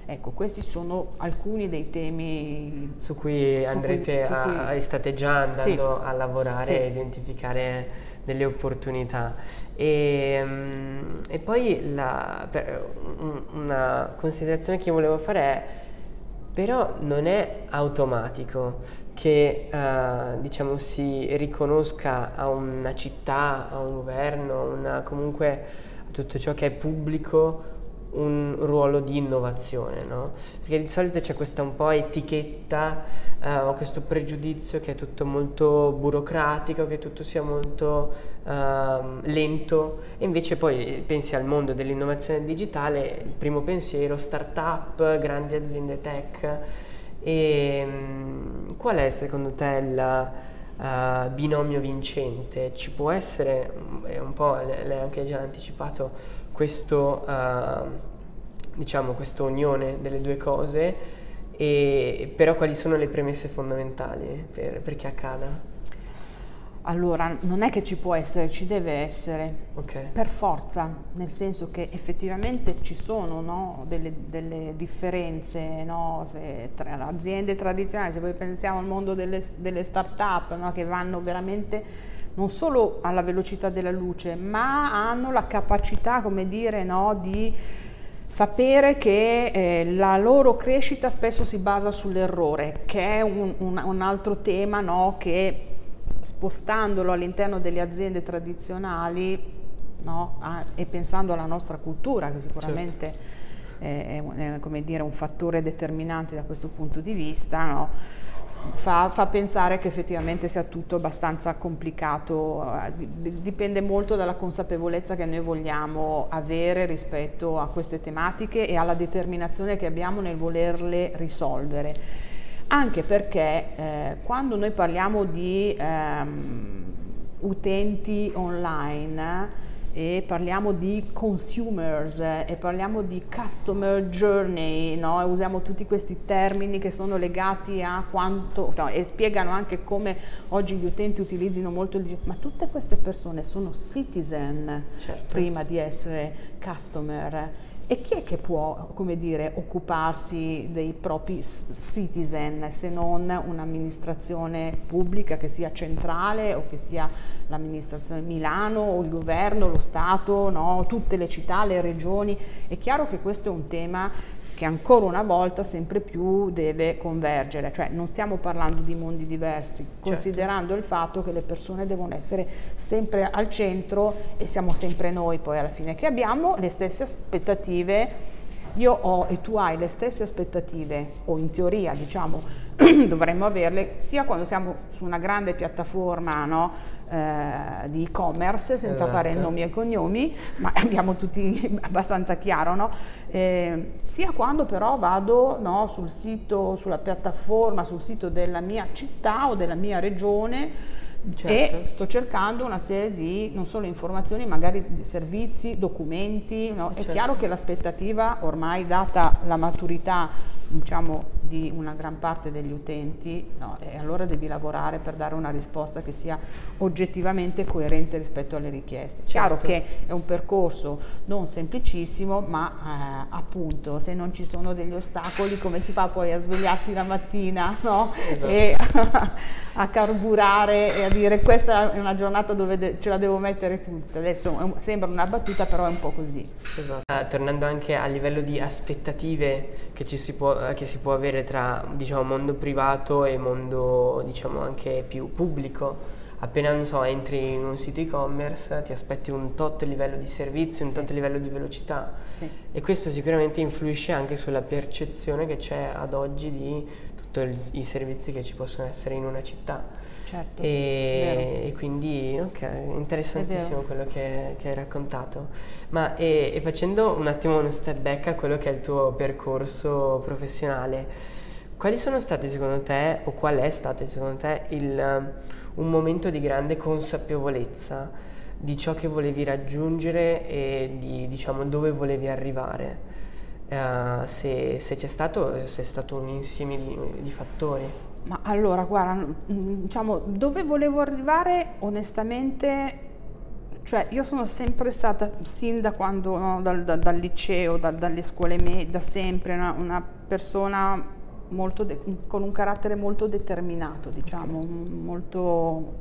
S3: Ecco, questi sono alcuni dei temi
S2: su cui andrete su cui, su cui... state già andando sì. a lavorare sì. e identificare delle opportunità. E, mm, e poi la, una considerazione che volevo fare è, però non è automatico che uh, diciamo, si riconosca a una città, a un governo, una, comunque a tutto ciò che è pubblico un ruolo di innovazione, no? Perché di solito c'è questa un po' etichetta uh, o questo pregiudizio che è tutto molto burocratico, che tutto sia molto uh, lento e invece poi pensi al mondo dell'innovazione digitale, il primo pensiero, start-up, grandi aziende tech e um, qual è secondo te il uh, binomio vincente? Ci può essere, è un po' l'hai anche già anticipato, questo, uh, diciamo, questa unione delle due cose, e, però quali sono le premesse fondamentali per, perché accada?
S3: Allora, non è che ci può essere, ci deve essere, okay. per forza, nel senso che effettivamente ci sono no, delle, delle, differenze no, tra le aziende tradizionali, se poi pensiamo al mondo delle, delle start-up no, che vanno veramente non solo alla velocità della luce, ma hanno la capacità, come dire, no, di sapere che eh, la loro crescita spesso si basa sull'errore, che è un, un, un altro tema no, che spostandolo all'interno delle aziende tradizionali no, a, e pensando alla nostra cultura, che sicuramente certo. è, è, è dire, un fattore determinante da questo punto di vista, no, fa, fa, pensare che effettivamente sia tutto abbastanza complicato, eh, dipende molto dalla consapevolezza che noi vogliamo avere rispetto a queste tematiche e alla determinazione che abbiamo nel volerle risolvere. Anche perché eh, quando noi parliamo di ehm, utenti online, e parliamo di consumers e parliamo di customer journey, no? usiamo tutti questi termini che sono legati a quanto no, e spiegano anche come oggi gli utenti utilizzino molto il ma tutte queste persone sono citizen certo. prima di essere customer e chi è che può, come dire, occuparsi dei propri citizen se non un'amministrazione pubblica che sia centrale o che sia l'amministrazione Milano o il governo, lo Stato, no? tutte le città, le regioni? È chiaro che questo è un tema che ancora una volta sempre più deve convergere, cioè non stiamo parlando di mondi diversi, certo. considerando il fatto che le persone devono essere sempre al centro e siamo sempre noi poi alla fine, che abbiamo le stesse aspettative io ho e tu hai le stesse aspettative, o in teoria diciamo [clears throat] dovremmo averle, sia quando siamo su una grande piattaforma no, eh, di e-commerce, senza esatto. fare nomi e cognomi, ma [laughs] abbiamo tutti abbastanza chiaro, no? eh, sia quando però vado no, sul sito, sulla piattaforma, sul sito della mia città o della mia regione, Certo. e sto cercando una serie di non solo informazioni, magari servizi, documenti. No? Certo. È chiaro che l'aspettativa, ormai data la maturità diciamo, di una gran parte degli utenti, no, e allora devi lavorare per dare una risposta che sia oggettivamente coerente rispetto alle richieste. Certo. Chiaro che è un percorso non semplicissimo, ma eh, appunto se non ci sono degli ostacoli, come si fa poi a svegliarsi la mattina no? esatto. e [laughs] a carburare e a dire questa è una giornata dove ce la devo mettere tutta. Adesso sembra una battuta, però è un po' così.
S2: Esatto. Uh, tornando anche a livello di aspettative che, ci si, può, che si può avere tra diciamo, mondo privato e mondo diciamo, anche più pubblico. Appena non so, entri in un sito e-commerce, ti aspetti un tot livello di servizio, un sì. tot livello di velocità sì. e questo sicuramente influisce anche sulla percezione che c'è ad oggi di tutti i servizi che ci possono essere in una città.
S3: Certo,
S2: e, e, quindi, ok, interessantissimo quello che, che, hai raccontato. Ma e, e facendo un attimo uno step back a quello che è il tuo percorso professionale, quali sono state secondo te, o qual è stato secondo te, il, un momento di grande consapevolezza di ciò che volevi raggiungere e di diciamo, dove volevi arrivare? Uh, se, se, c'è stato, se è stato un insieme di, di fattori.
S3: Ma allora, guarda, diciamo, dove volevo arrivare onestamente cioè io sono sempre stata, sin da quando, no, dal, dal, dal, liceo, da, dalle scuole medie, da sempre, una, una persona de- con un carattere molto determinato, diciamo, molto,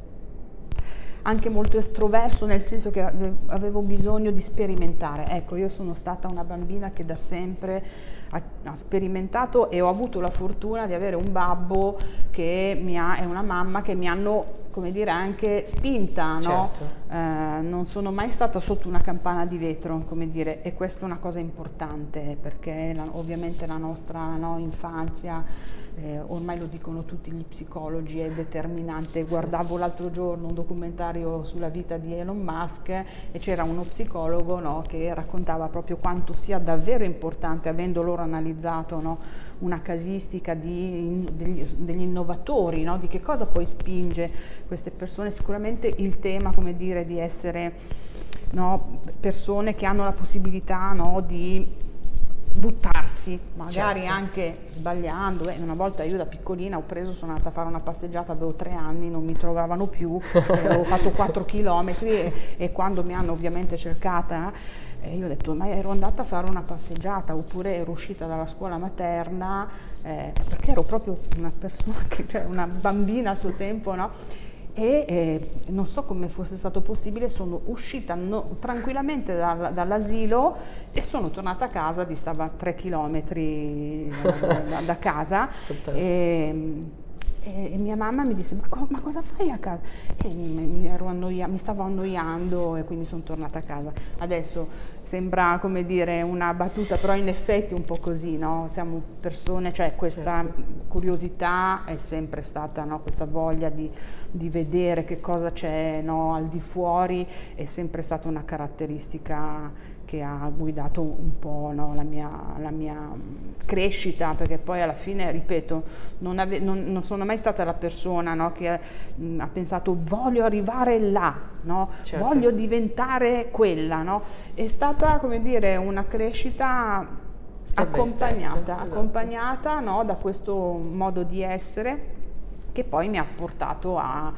S3: anche molto estroverso nel senso che avevo bisogno di sperimentare. Ecco, io sono stata una bambina che da sempre ha, sperimentato e ho avuto la fortuna di avere un babbo che ha, e una mamma che mi hanno come dire anche spinta, no? certo. eh, non sono mai stata sotto una campana di vetro, come dire, e questa è una cosa importante perché la, ovviamente la nostra no, infanzia eh, ormai lo dicono tutti gli psicologi, è determinante. Guardavo l'altro giorno un documentario sulla vita di Elon Musk e c'era uno psicologo no, che raccontava proprio quanto sia davvero importante, avendo loro analizzato no, una casistica di, degli, degli, innovatori, no, di che cosa poi spinge queste persone, sicuramente il tema come dire, di essere persone che hanno la possibilità di buttarsi, magari certo. anche sbagliando. Eh, una volta io da piccolina ho preso, sono andata a fare una passeggiata, avevo tre anni, non mi trovavano più, [laughs] avevo fatto 4 chilometri e, e, quando mi hanno ovviamente cercata, eh, io ho detto ma ero andata a fare una passeggiata oppure ero uscita dalla scuola materna eh, perché ero proprio una persona, che, cioè una bambina a suo tempo, no? e eh, non so come fosse stato possibile, sono uscita no, tranquillamente dal, dall'asilo e sono tornata a casa, distava tre chilometri da, da, casa. [laughs] e, e, mia mamma mi disse, ma, co- ma cosa fai a casa? E mi, mi, annoia- mi, stavo annoiando e quindi sono tornata a casa. Adesso sembra come dire una battuta, però in effetti è un po' così, no? Siamo persone, cioè questa certo. curiosità è sempre stata, no? questa voglia di, di, vedere che cosa c'è no? al di fuori è sempre stata una caratteristica che ha guidato un po' no, la, mia, la, mia, crescita, perché poi alla fine, ripeto, non, ave, non, non sono mai stata la persona no, che mh, ha pensato voglio arrivare là, no? certo. voglio diventare quella. È stata, come dire, una crescita accompagnata, esatto. accompagnata da questo modo di essere che poi mi ha portato a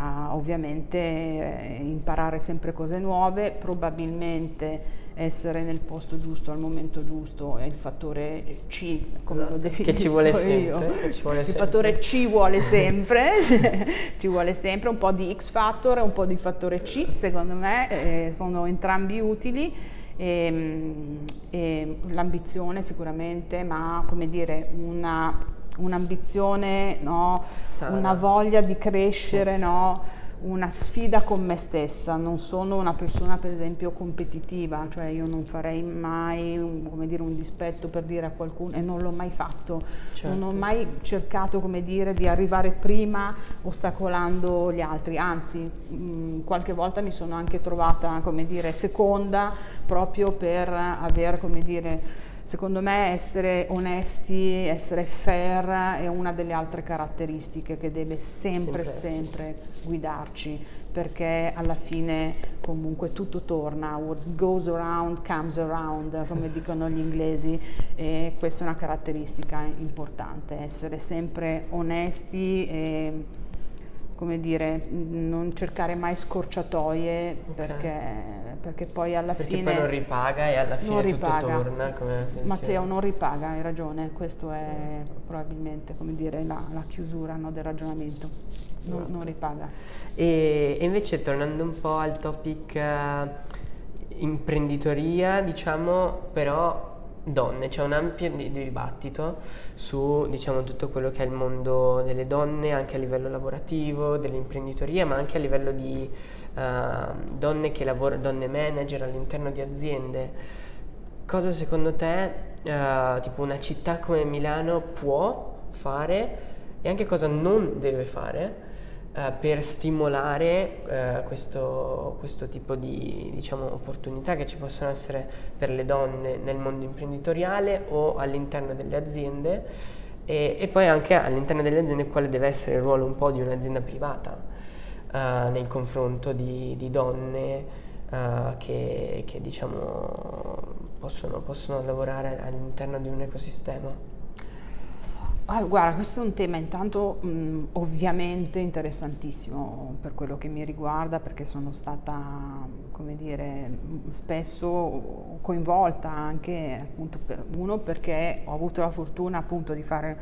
S3: a ovviamente eh, imparare sempre cose nuove, probabilmente essere nel posto giusto al momento giusto è il fattore C, come
S2: esatto.
S3: lo definisco
S2: che ci vuole
S3: io.
S2: Sempre, ci vuole
S3: il
S2: sempre.
S3: fattore C vuole [laughs] sempre, [laughs] ci vuole sempre un po' di X factor e un po' di fattore C, secondo me eh, sono entrambi utili. E, ehm, e l'ambizione sicuramente, ma come dire, una un'ambizione, no? una voglia di crescere, no? una sfida con me stessa, non sono una persona per esempio competitiva, cioè io non farei mai un, dire, un dispetto per dire a qualcuno e non l'ho mai fatto, certo. non ho mai cercato come dire, di arrivare prima ostacolando gli altri, anzi mh, qualche volta mi sono anche trovata come dire, seconda proprio per aver come dire, Secondo me essere onesti, essere fair è una delle altre caratteristiche che deve sempre, sempre, sempre guidarci perché alla fine comunque tutto torna, what goes around comes around, come [laughs] dicono gli inglesi, e questa è una caratteristica importante, essere sempre onesti e come dire, non cercare mai scorciatoie okay. perché, perché, poi alla
S2: perché
S3: fine...
S2: poi non ripaga e alla fine
S3: ripaga.
S2: tutto torna come
S3: Matteo non ripaga, hai ragione, questo è probabilmente come dire, la, la chiusura no, del ragionamento, non, no. non ripaga.
S2: E, e, invece tornando un po' al topic uh, imprenditoria, diciamo, però donne, c'è un ampio dibattito su diciamo, tutto quello che è il mondo delle donne, anche a livello lavorativo, dell'imprenditoria, ma anche a livello di uh, donne che lavorano, donne manager all'interno di aziende. Cosa secondo te, uh, tipo una città come Milano può fare e anche cosa non deve fare eh, per stimolare eh, questo, questo, tipo di diciamo, opportunità che ci possono essere per le donne nel mondo imprenditoriale o all'interno delle aziende e, e poi anche all'interno delle aziende quale deve essere il ruolo un po' di un'azienda privata eh, nel confronto di, di donne Uh, che, che diciamo, possono, possono, lavorare all'interno di un ecosistema.
S3: Ah, guarda, questo è un tema intanto mh, ovviamente interessantissimo per quello che mi riguarda perché sono stata, come dire, spesso coinvolta anche appunto per, uno perché ho avuto la fortuna appunto di fare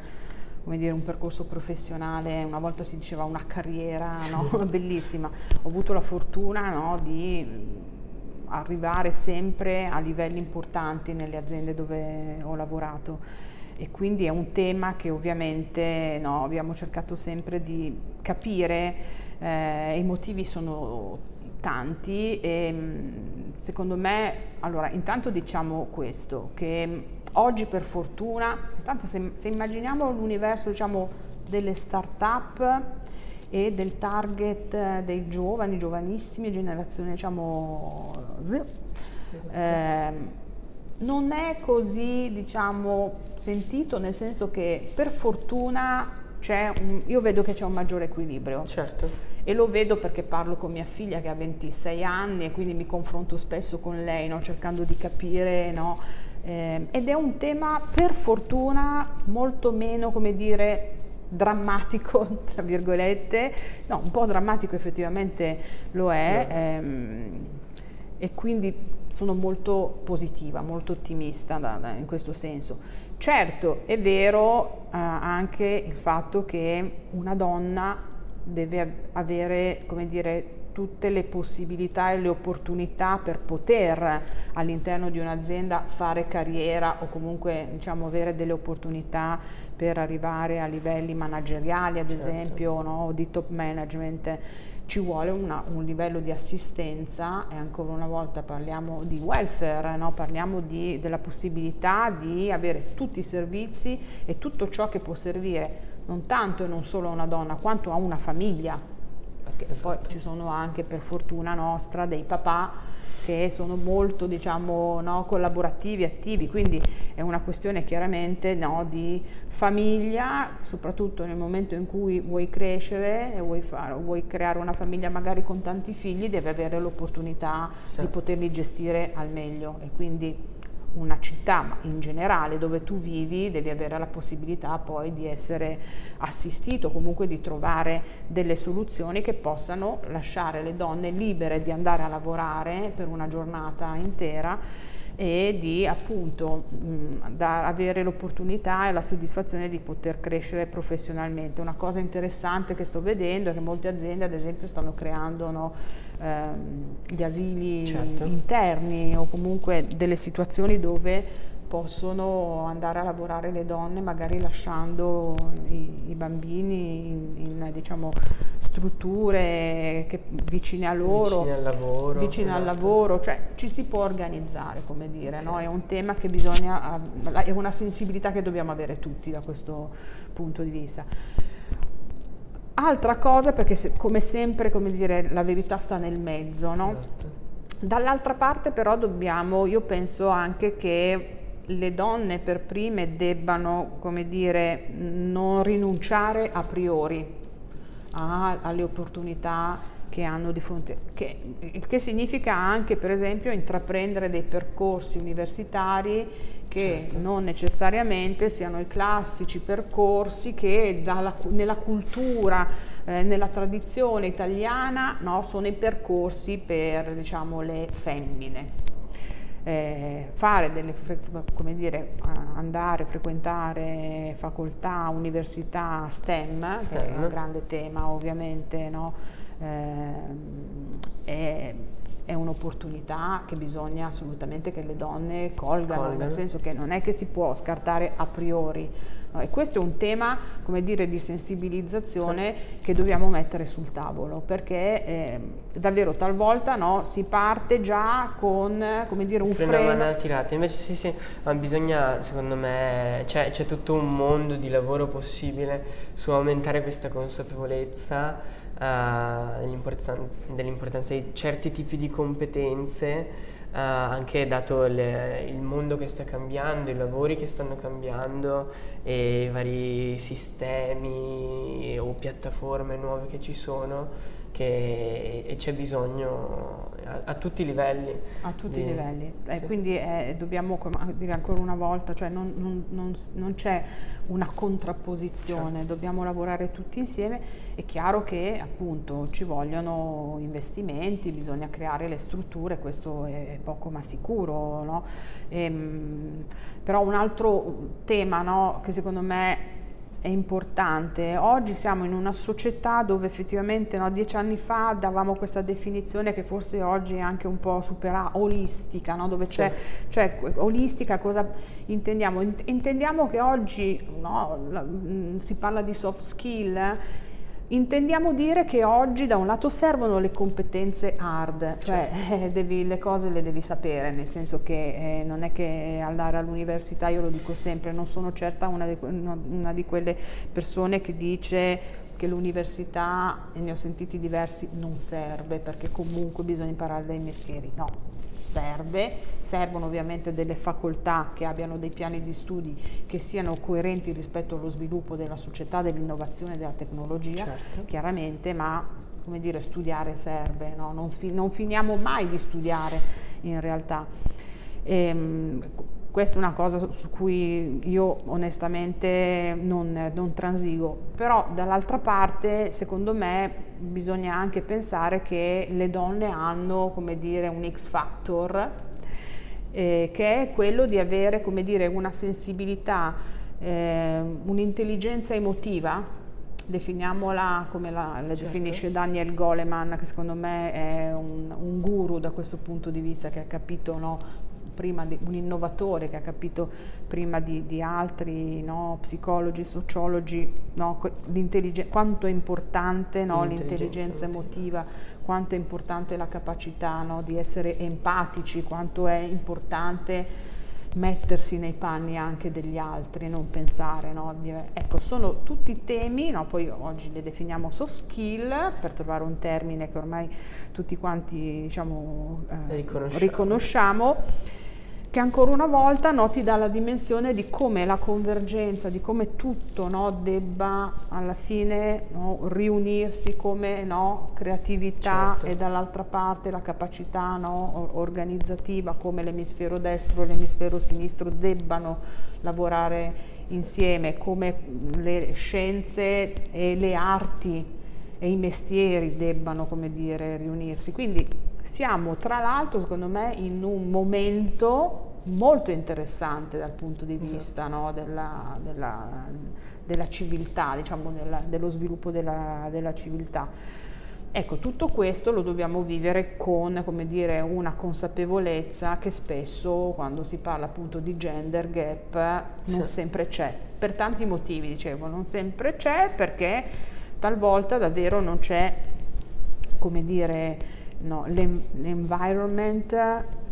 S3: come dire, un percorso professionale, una volta si diceva una carriera no? [laughs] [laughs] bellissima, ho avuto la fortuna no, di arrivare sempre a livelli importanti nelle aziende dove ho lavorato e quindi è un tema che ovviamente no, abbiamo cercato sempre di capire, eh, i motivi sono tanti e mm, secondo me, allora intanto diciamo questo, che oggi per fortuna, intanto se, se immaginiamo l'universo diciamo, delle start-up e del target dei giovani, giovanissimi, generazione diciamo Z, eh, non è così, diciamo, sentito, nel senso che per fortuna c'è un, io vedo che c'è un maggiore equilibrio.
S2: Certo.
S3: E lo vedo perché parlo con mia figlia che ha 26 anni e quindi mi confronto spesso con lei, no? cercando di capire, no? eh, ed è un tema per fortuna molto meno, come dire, drammatico, [laughs] tra virgolette, no, un po' drammatico effettivamente lo è, ehm, e quindi sono molto positiva, molto ottimista da, da, in questo senso. Certo, è vero eh, anche il fatto che una donna deve avere, come dire, tutte le possibilità e le opportunità per poter all'interno di un'azienda fare carriera o comunque diciamo, avere delle opportunità per arrivare a livelli manageriali ad certo. esempio no? di top management ci vuole una, un livello di assistenza e ancora una volta parliamo di welfare, no? parliamo di, della possibilità di avere tutti i servizi e tutto ciò che può servire non tanto e non solo a una donna quanto a una famiglia, perché esatto. poi ci sono anche per fortuna nostra dei papà che sono molto diciamo, no, collaborativi, attivi, quindi è una questione chiaramente no, di famiglia, soprattutto nel momento in cui vuoi crescere e vuoi, fare, vuoi creare una famiglia magari con tanti figli, devi avere l'opportunità sì. di poterli gestire al meglio e quindi una città, ma in generale dove tu vivi devi avere la possibilità poi di essere assistito, comunque di trovare delle soluzioni che possano lasciare le donne libere di andare a lavorare per una giornata intera e di appunto mh, avere l'opportunità e la soddisfazione di poter crescere professionalmente. Una cosa interessante che sto vedendo è che molte aziende ad esempio stanno creando no, ehm, gli asili certo. interni o comunque delle situazioni dove possono andare a lavorare le donne magari lasciando i, i bambini in, in diciamo, strutture che, vicine a loro,
S2: vicine al lavoro,
S3: vicine al esatto. lavoro cioè ci si può organizzare come dire, no? è un tema che bisogna, è una sensibilità che dobbiamo avere tutti da questo punto di vista. Altra cosa, perché se, come sempre, come dire, la verità sta nel mezzo, no? Esatto. Dall'altra parte però dobbiamo, io penso anche che le donne per prime debbano, come dire, non rinunciare a priori a, alle opportunità che hanno di fronte, che, che significa anche per esempio intraprendere dei percorsi universitari che certo. non necessariamente siano i classici percorsi che dalla, nella cultura, eh, nella tradizione italiana no, sono i percorsi per diciamo, le femmine. Eh, fare delle, come dire, andare a frequentare facoltà, università STEM, STEM, che è un grande tema ovviamente, no? eh, è, è un'opportunità che bisogna assolutamente che le donne colgano, colgano, nel senso che non è che si può scartare a priori. No, e questo è un tema, come dire, di sensibilizzazione che dobbiamo mettere sul tavolo, perché eh, davvero talvolta no, si parte già con, come dire, un
S2: freno. freno. mano tirata, invece sì, sì, ma bisogna, secondo me, c'è, c'è tutto un mondo di lavoro possibile su aumentare questa consapevolezza uh, dell'importanza di certi tipi di competenze, uh, anche dato le, il mondo che sta cambiando, i lavori che stanno cambiando e i vari sistemi o piattaforme nuove che ci sono che, e c'è bisogno a, a, tutti i livelli.
S3: A tutti di, i livelli, eh, sì. quindi eh, dobbiamo dire ancora una volta, cioè non, non, non, non c'è una contrapposizione, certo. dobbiamo lavorare tutti insieme, è chiaro che appunto ci vogliono investimenti, bisogna creare le strutture, questo è poco ma sicuro, no? e, ehm, però un altro tema no, che secondo me è importante. Oggi siamo in una società dove effettivamente no, dieci anni fa davamo questa definizione che forse oggi è anche un po' superata, olistica, no? dove c'è, cioè olistica cosa intendiamo? Intendiamo che oggi no, mh, si parla di soft skill, eh? Intendiamo dire che oggi da un lato servono le competenze hard, cioè certo. eh, devi, le cose le devi sapere, nel senso che eh, non è che andare all'università, io lo dico sempre, non sono certa una di, una di quelle persone che dice che l'università, e ne ho sentiti diversi, non serve perché comunque bisogna imparare dai mestieri, no, serve, servono ovviamente delle facoltà che abbiano dei piani di studi che siano coerenti rispetto allo sviluppo della società, dell'innovazione e della tecnologia, certo. chiaramente, ma come dire, studiare serve, no? non, fi non, finiamo mai di studiare in realtà. Ehm, questa è una cosa su cui io onestamente non, non transigo, però dall'altra parte secondo me bisogna anche pensare che le donne hanno come dire un X factor eh, che è quello di avere come dire una sensibilità, eh, un'intelligenza emotiva definiamola come la, la certo. definisce Daniel Goleman, che secondo me è un, un, guru da questo punto di vista, che ha capito no, prima di, un innovatore che ha capito prima di, di altri no, psicologi, sociologi, no, quanto è importante no, l'intelligenza emotiva, quanto è importante la capacità di essere empatici, quanto è importante mettersi nei panni anche degli altri, non pensare, no? ecco, sono tutti temi, no? poi oggi le definiamo soft skill per trovare un termine che ormai tutti quanti diciamo, eh, riconosciamo. riconosciamo che ancora una volta no, ti dà la dimensione di come la convergenza, di come tutto no, debba alla fine no, riunirsi come creatività certo. e dall'altra parte la capacità organizzativa, come l'emisfero destro e l'emisfero sinistro debbano lavorare insieme, come le scienze e le arti e i mestieri debbano come dire, riunirsi. Quindi siamo tra l'altro secondo me in un momento molto interessante dal punto di esatto. vista esatto. no, della, della, della, civiltà, diciamo della, dello sviluppo della, della, civiltà. Ecco, tutto questo lo dobbiamo vivere con, come dire, una consapevolezza che spesso quando si parla appunto di gender gap non sì. sempre c'è, per tanti motivi, dicevo, non sempre c'è perché talvolta davvero non c'è, come dire, no, l'environment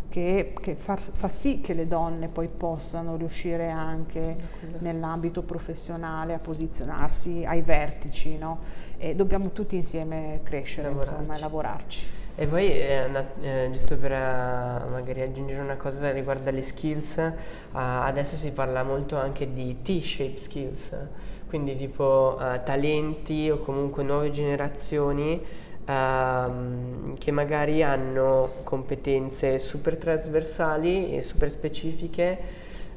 S3: che, che fa, fa, sì che le donne poi possano riuscire anche nell'ambito professionale a posizionarsi ai vertici, no? E dobbiamo tutti insieme crescere, lavorarci. insomma, e lavorarci.
S2: E poi, eh, eh, giusto per uh, magari aggiungere una cosa riguardo alle skills, uh, adesso si parla molto anche di T-shape skills, quindi tipo uh, talenti o comunque nuove generazioni ehm, che magari hanno competenze super trasversali e super specifiche,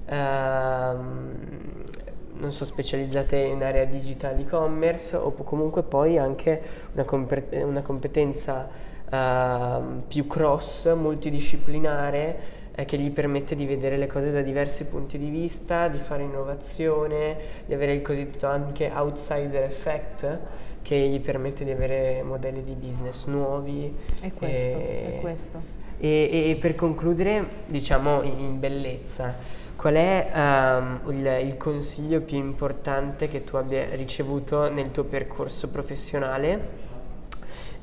S2: ehm, non so, specializzate in area digital e-commerce o comunque poi anche una, compet- una competenza ehm, più cross, multidisciplinare, è che gli permette di vedere le cose da diversi punti di vista, di fare innovazione, di avere il cosiddetto anche outsider effect che gli permette di avere modelli di business nuovi.
S3: È questo, e, è questo.
S2: E, e, per concludere, diciamo in bellezza, qual è um, il, il, consiglio più importante che tu abbia ricevuto nel tuo percorso professionale?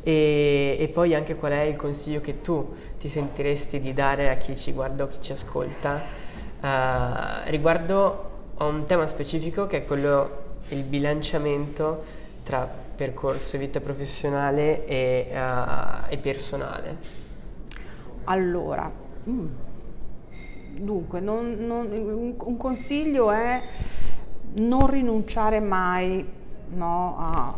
S2: E, e, poi anche qual è il consiglio che tu ti sentiresti di dare a chi ci guarda o chi ci ascolta uh, riguardo a un tema specifico che è quello il bilanciamento tra percorso vita professionale e, uh, e personale.
S3: Allora, mm, dunque, non, non, un, un, consiglio è non rinunciare mai no, a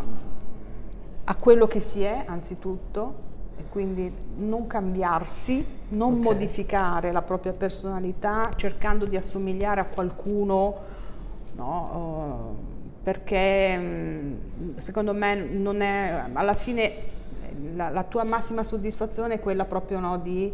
S3: a quello che si è anzitutto e quindi non cambiarsi, non okay. modificare la propria personalità cercando di assomigliare a qualcuno, no, uh, perché mm, secondo me non è, alla fine la, la tua massima soddisfazione è quella proprio no, di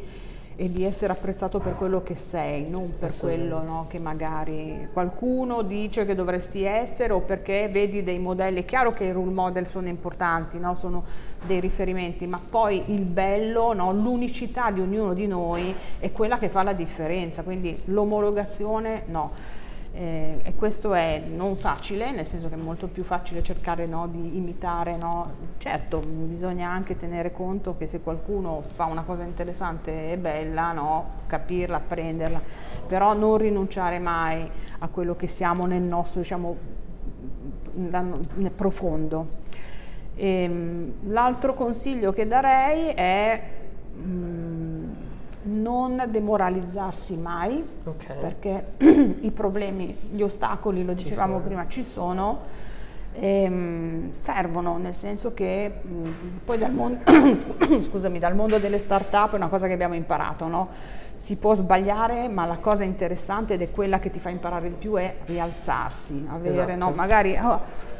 S3: di essere apprezzato per quello che sei, non per quello no, che magari qualcuno dice che dovresti essere o perché vedi dei modelli. È chiaro che i role model sono importanti, no? sono dei riferimenti, ma poi il bello, no? l'unicità di ognuno di noi è quella che fa la differenza, quindi l'omologazione no. Eh, e questo è non facile, nel senso che è molto più facile cercare no, di imitare, no? certo bisogna anche tenere conto che se qualcuno fa una cosa interessante e bella, no? capirla, apprenderla, però non rinunciare mai a quello che siamo nel nostro, diciamo, nel profondo. Ehm, l'altro consiglio che darei è... Mh, mm, non demoralizzarsi mai, okay. perché [clears throat] i problemi, gli ostacoli, lo dicevamo prima, ci sono, ehm, servono, nel senso che mh, poi dal mondo, [clears throat] [coughs] scusami, dal mondo delle start-up è una cosa che abbiamo imparato, no? si può sbagliare, ma la cosa interessante ed è quella che ti fa imparare di più è rialzarsi, avere, esatto. no? magari... Oh,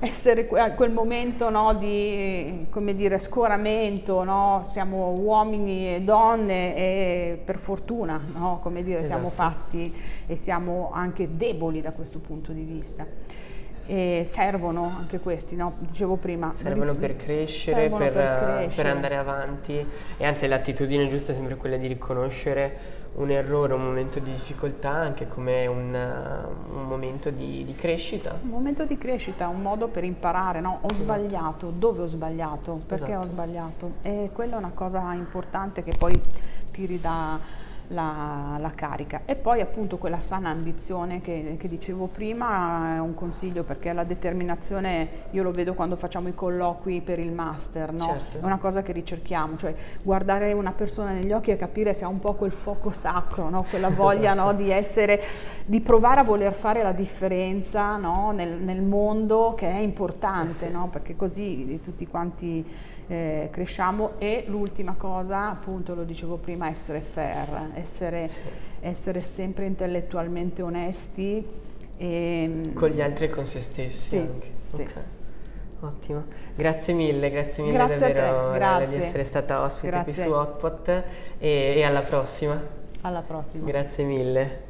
S3: essere a quel momento no, di dire, scoramento, no? siamo uomini e donne e per fortuna no? dire, esatto. siamo fatti e siamo anche deboli da questo punto di vista. E servono anche questi, dicevo prima.
S2: Servono per crescere, servono per, per, crescere. per andare avanti e anzi l'attitudine giusta è sempre quella di riconoscere un errore, un momento di difficoltà anche come un, un momento di, di, crescita.
S3: Un momento di crescita, un modo per imparare, no? Ho sbagliato, dove ho sbagliato, perché esatto. ho sbagliato. E quella è una cosa importante che poi ti ridà la, la, carica. E poi appunto quella sana ambizione che, che, dicevo prima è un consiglio perché la determinazione io lo vedo quando facciamo i colloqui per il master, no? certo. è una cosa che ricerchiamo, cioè guardare una persona negli occhi e capire se ha un po' quel fuoco sacro, no? quella [laughs] voglia no? di essere, di provare a voler fare la differenza nel, nel, mondo che è importante, eh perché così tutti quanti eh, cresciamo e l'ultima cosa appunto lo dicevo prima essere fair essere, sì. essere sempre intellettualmente onesti.
S2: E, mm, con gli altri e con se stessi
S3: sì,
S2: anche.
S3: Sì.
S2: Okay. Ottimo, grazie mille, grazie mille grazie davvero grazie. di essere stata ospite grazie. qui su Hotpot e, e alla prossima.
S3: Alla prossima.
S2: Grazie mille.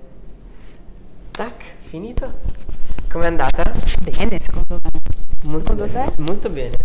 S2: Tac, finito? Com'è andata?
S3: Bene, secondo me.
S2: Molto
S3: secondo
S2: bene.
S3: te?
S2: Molto bene.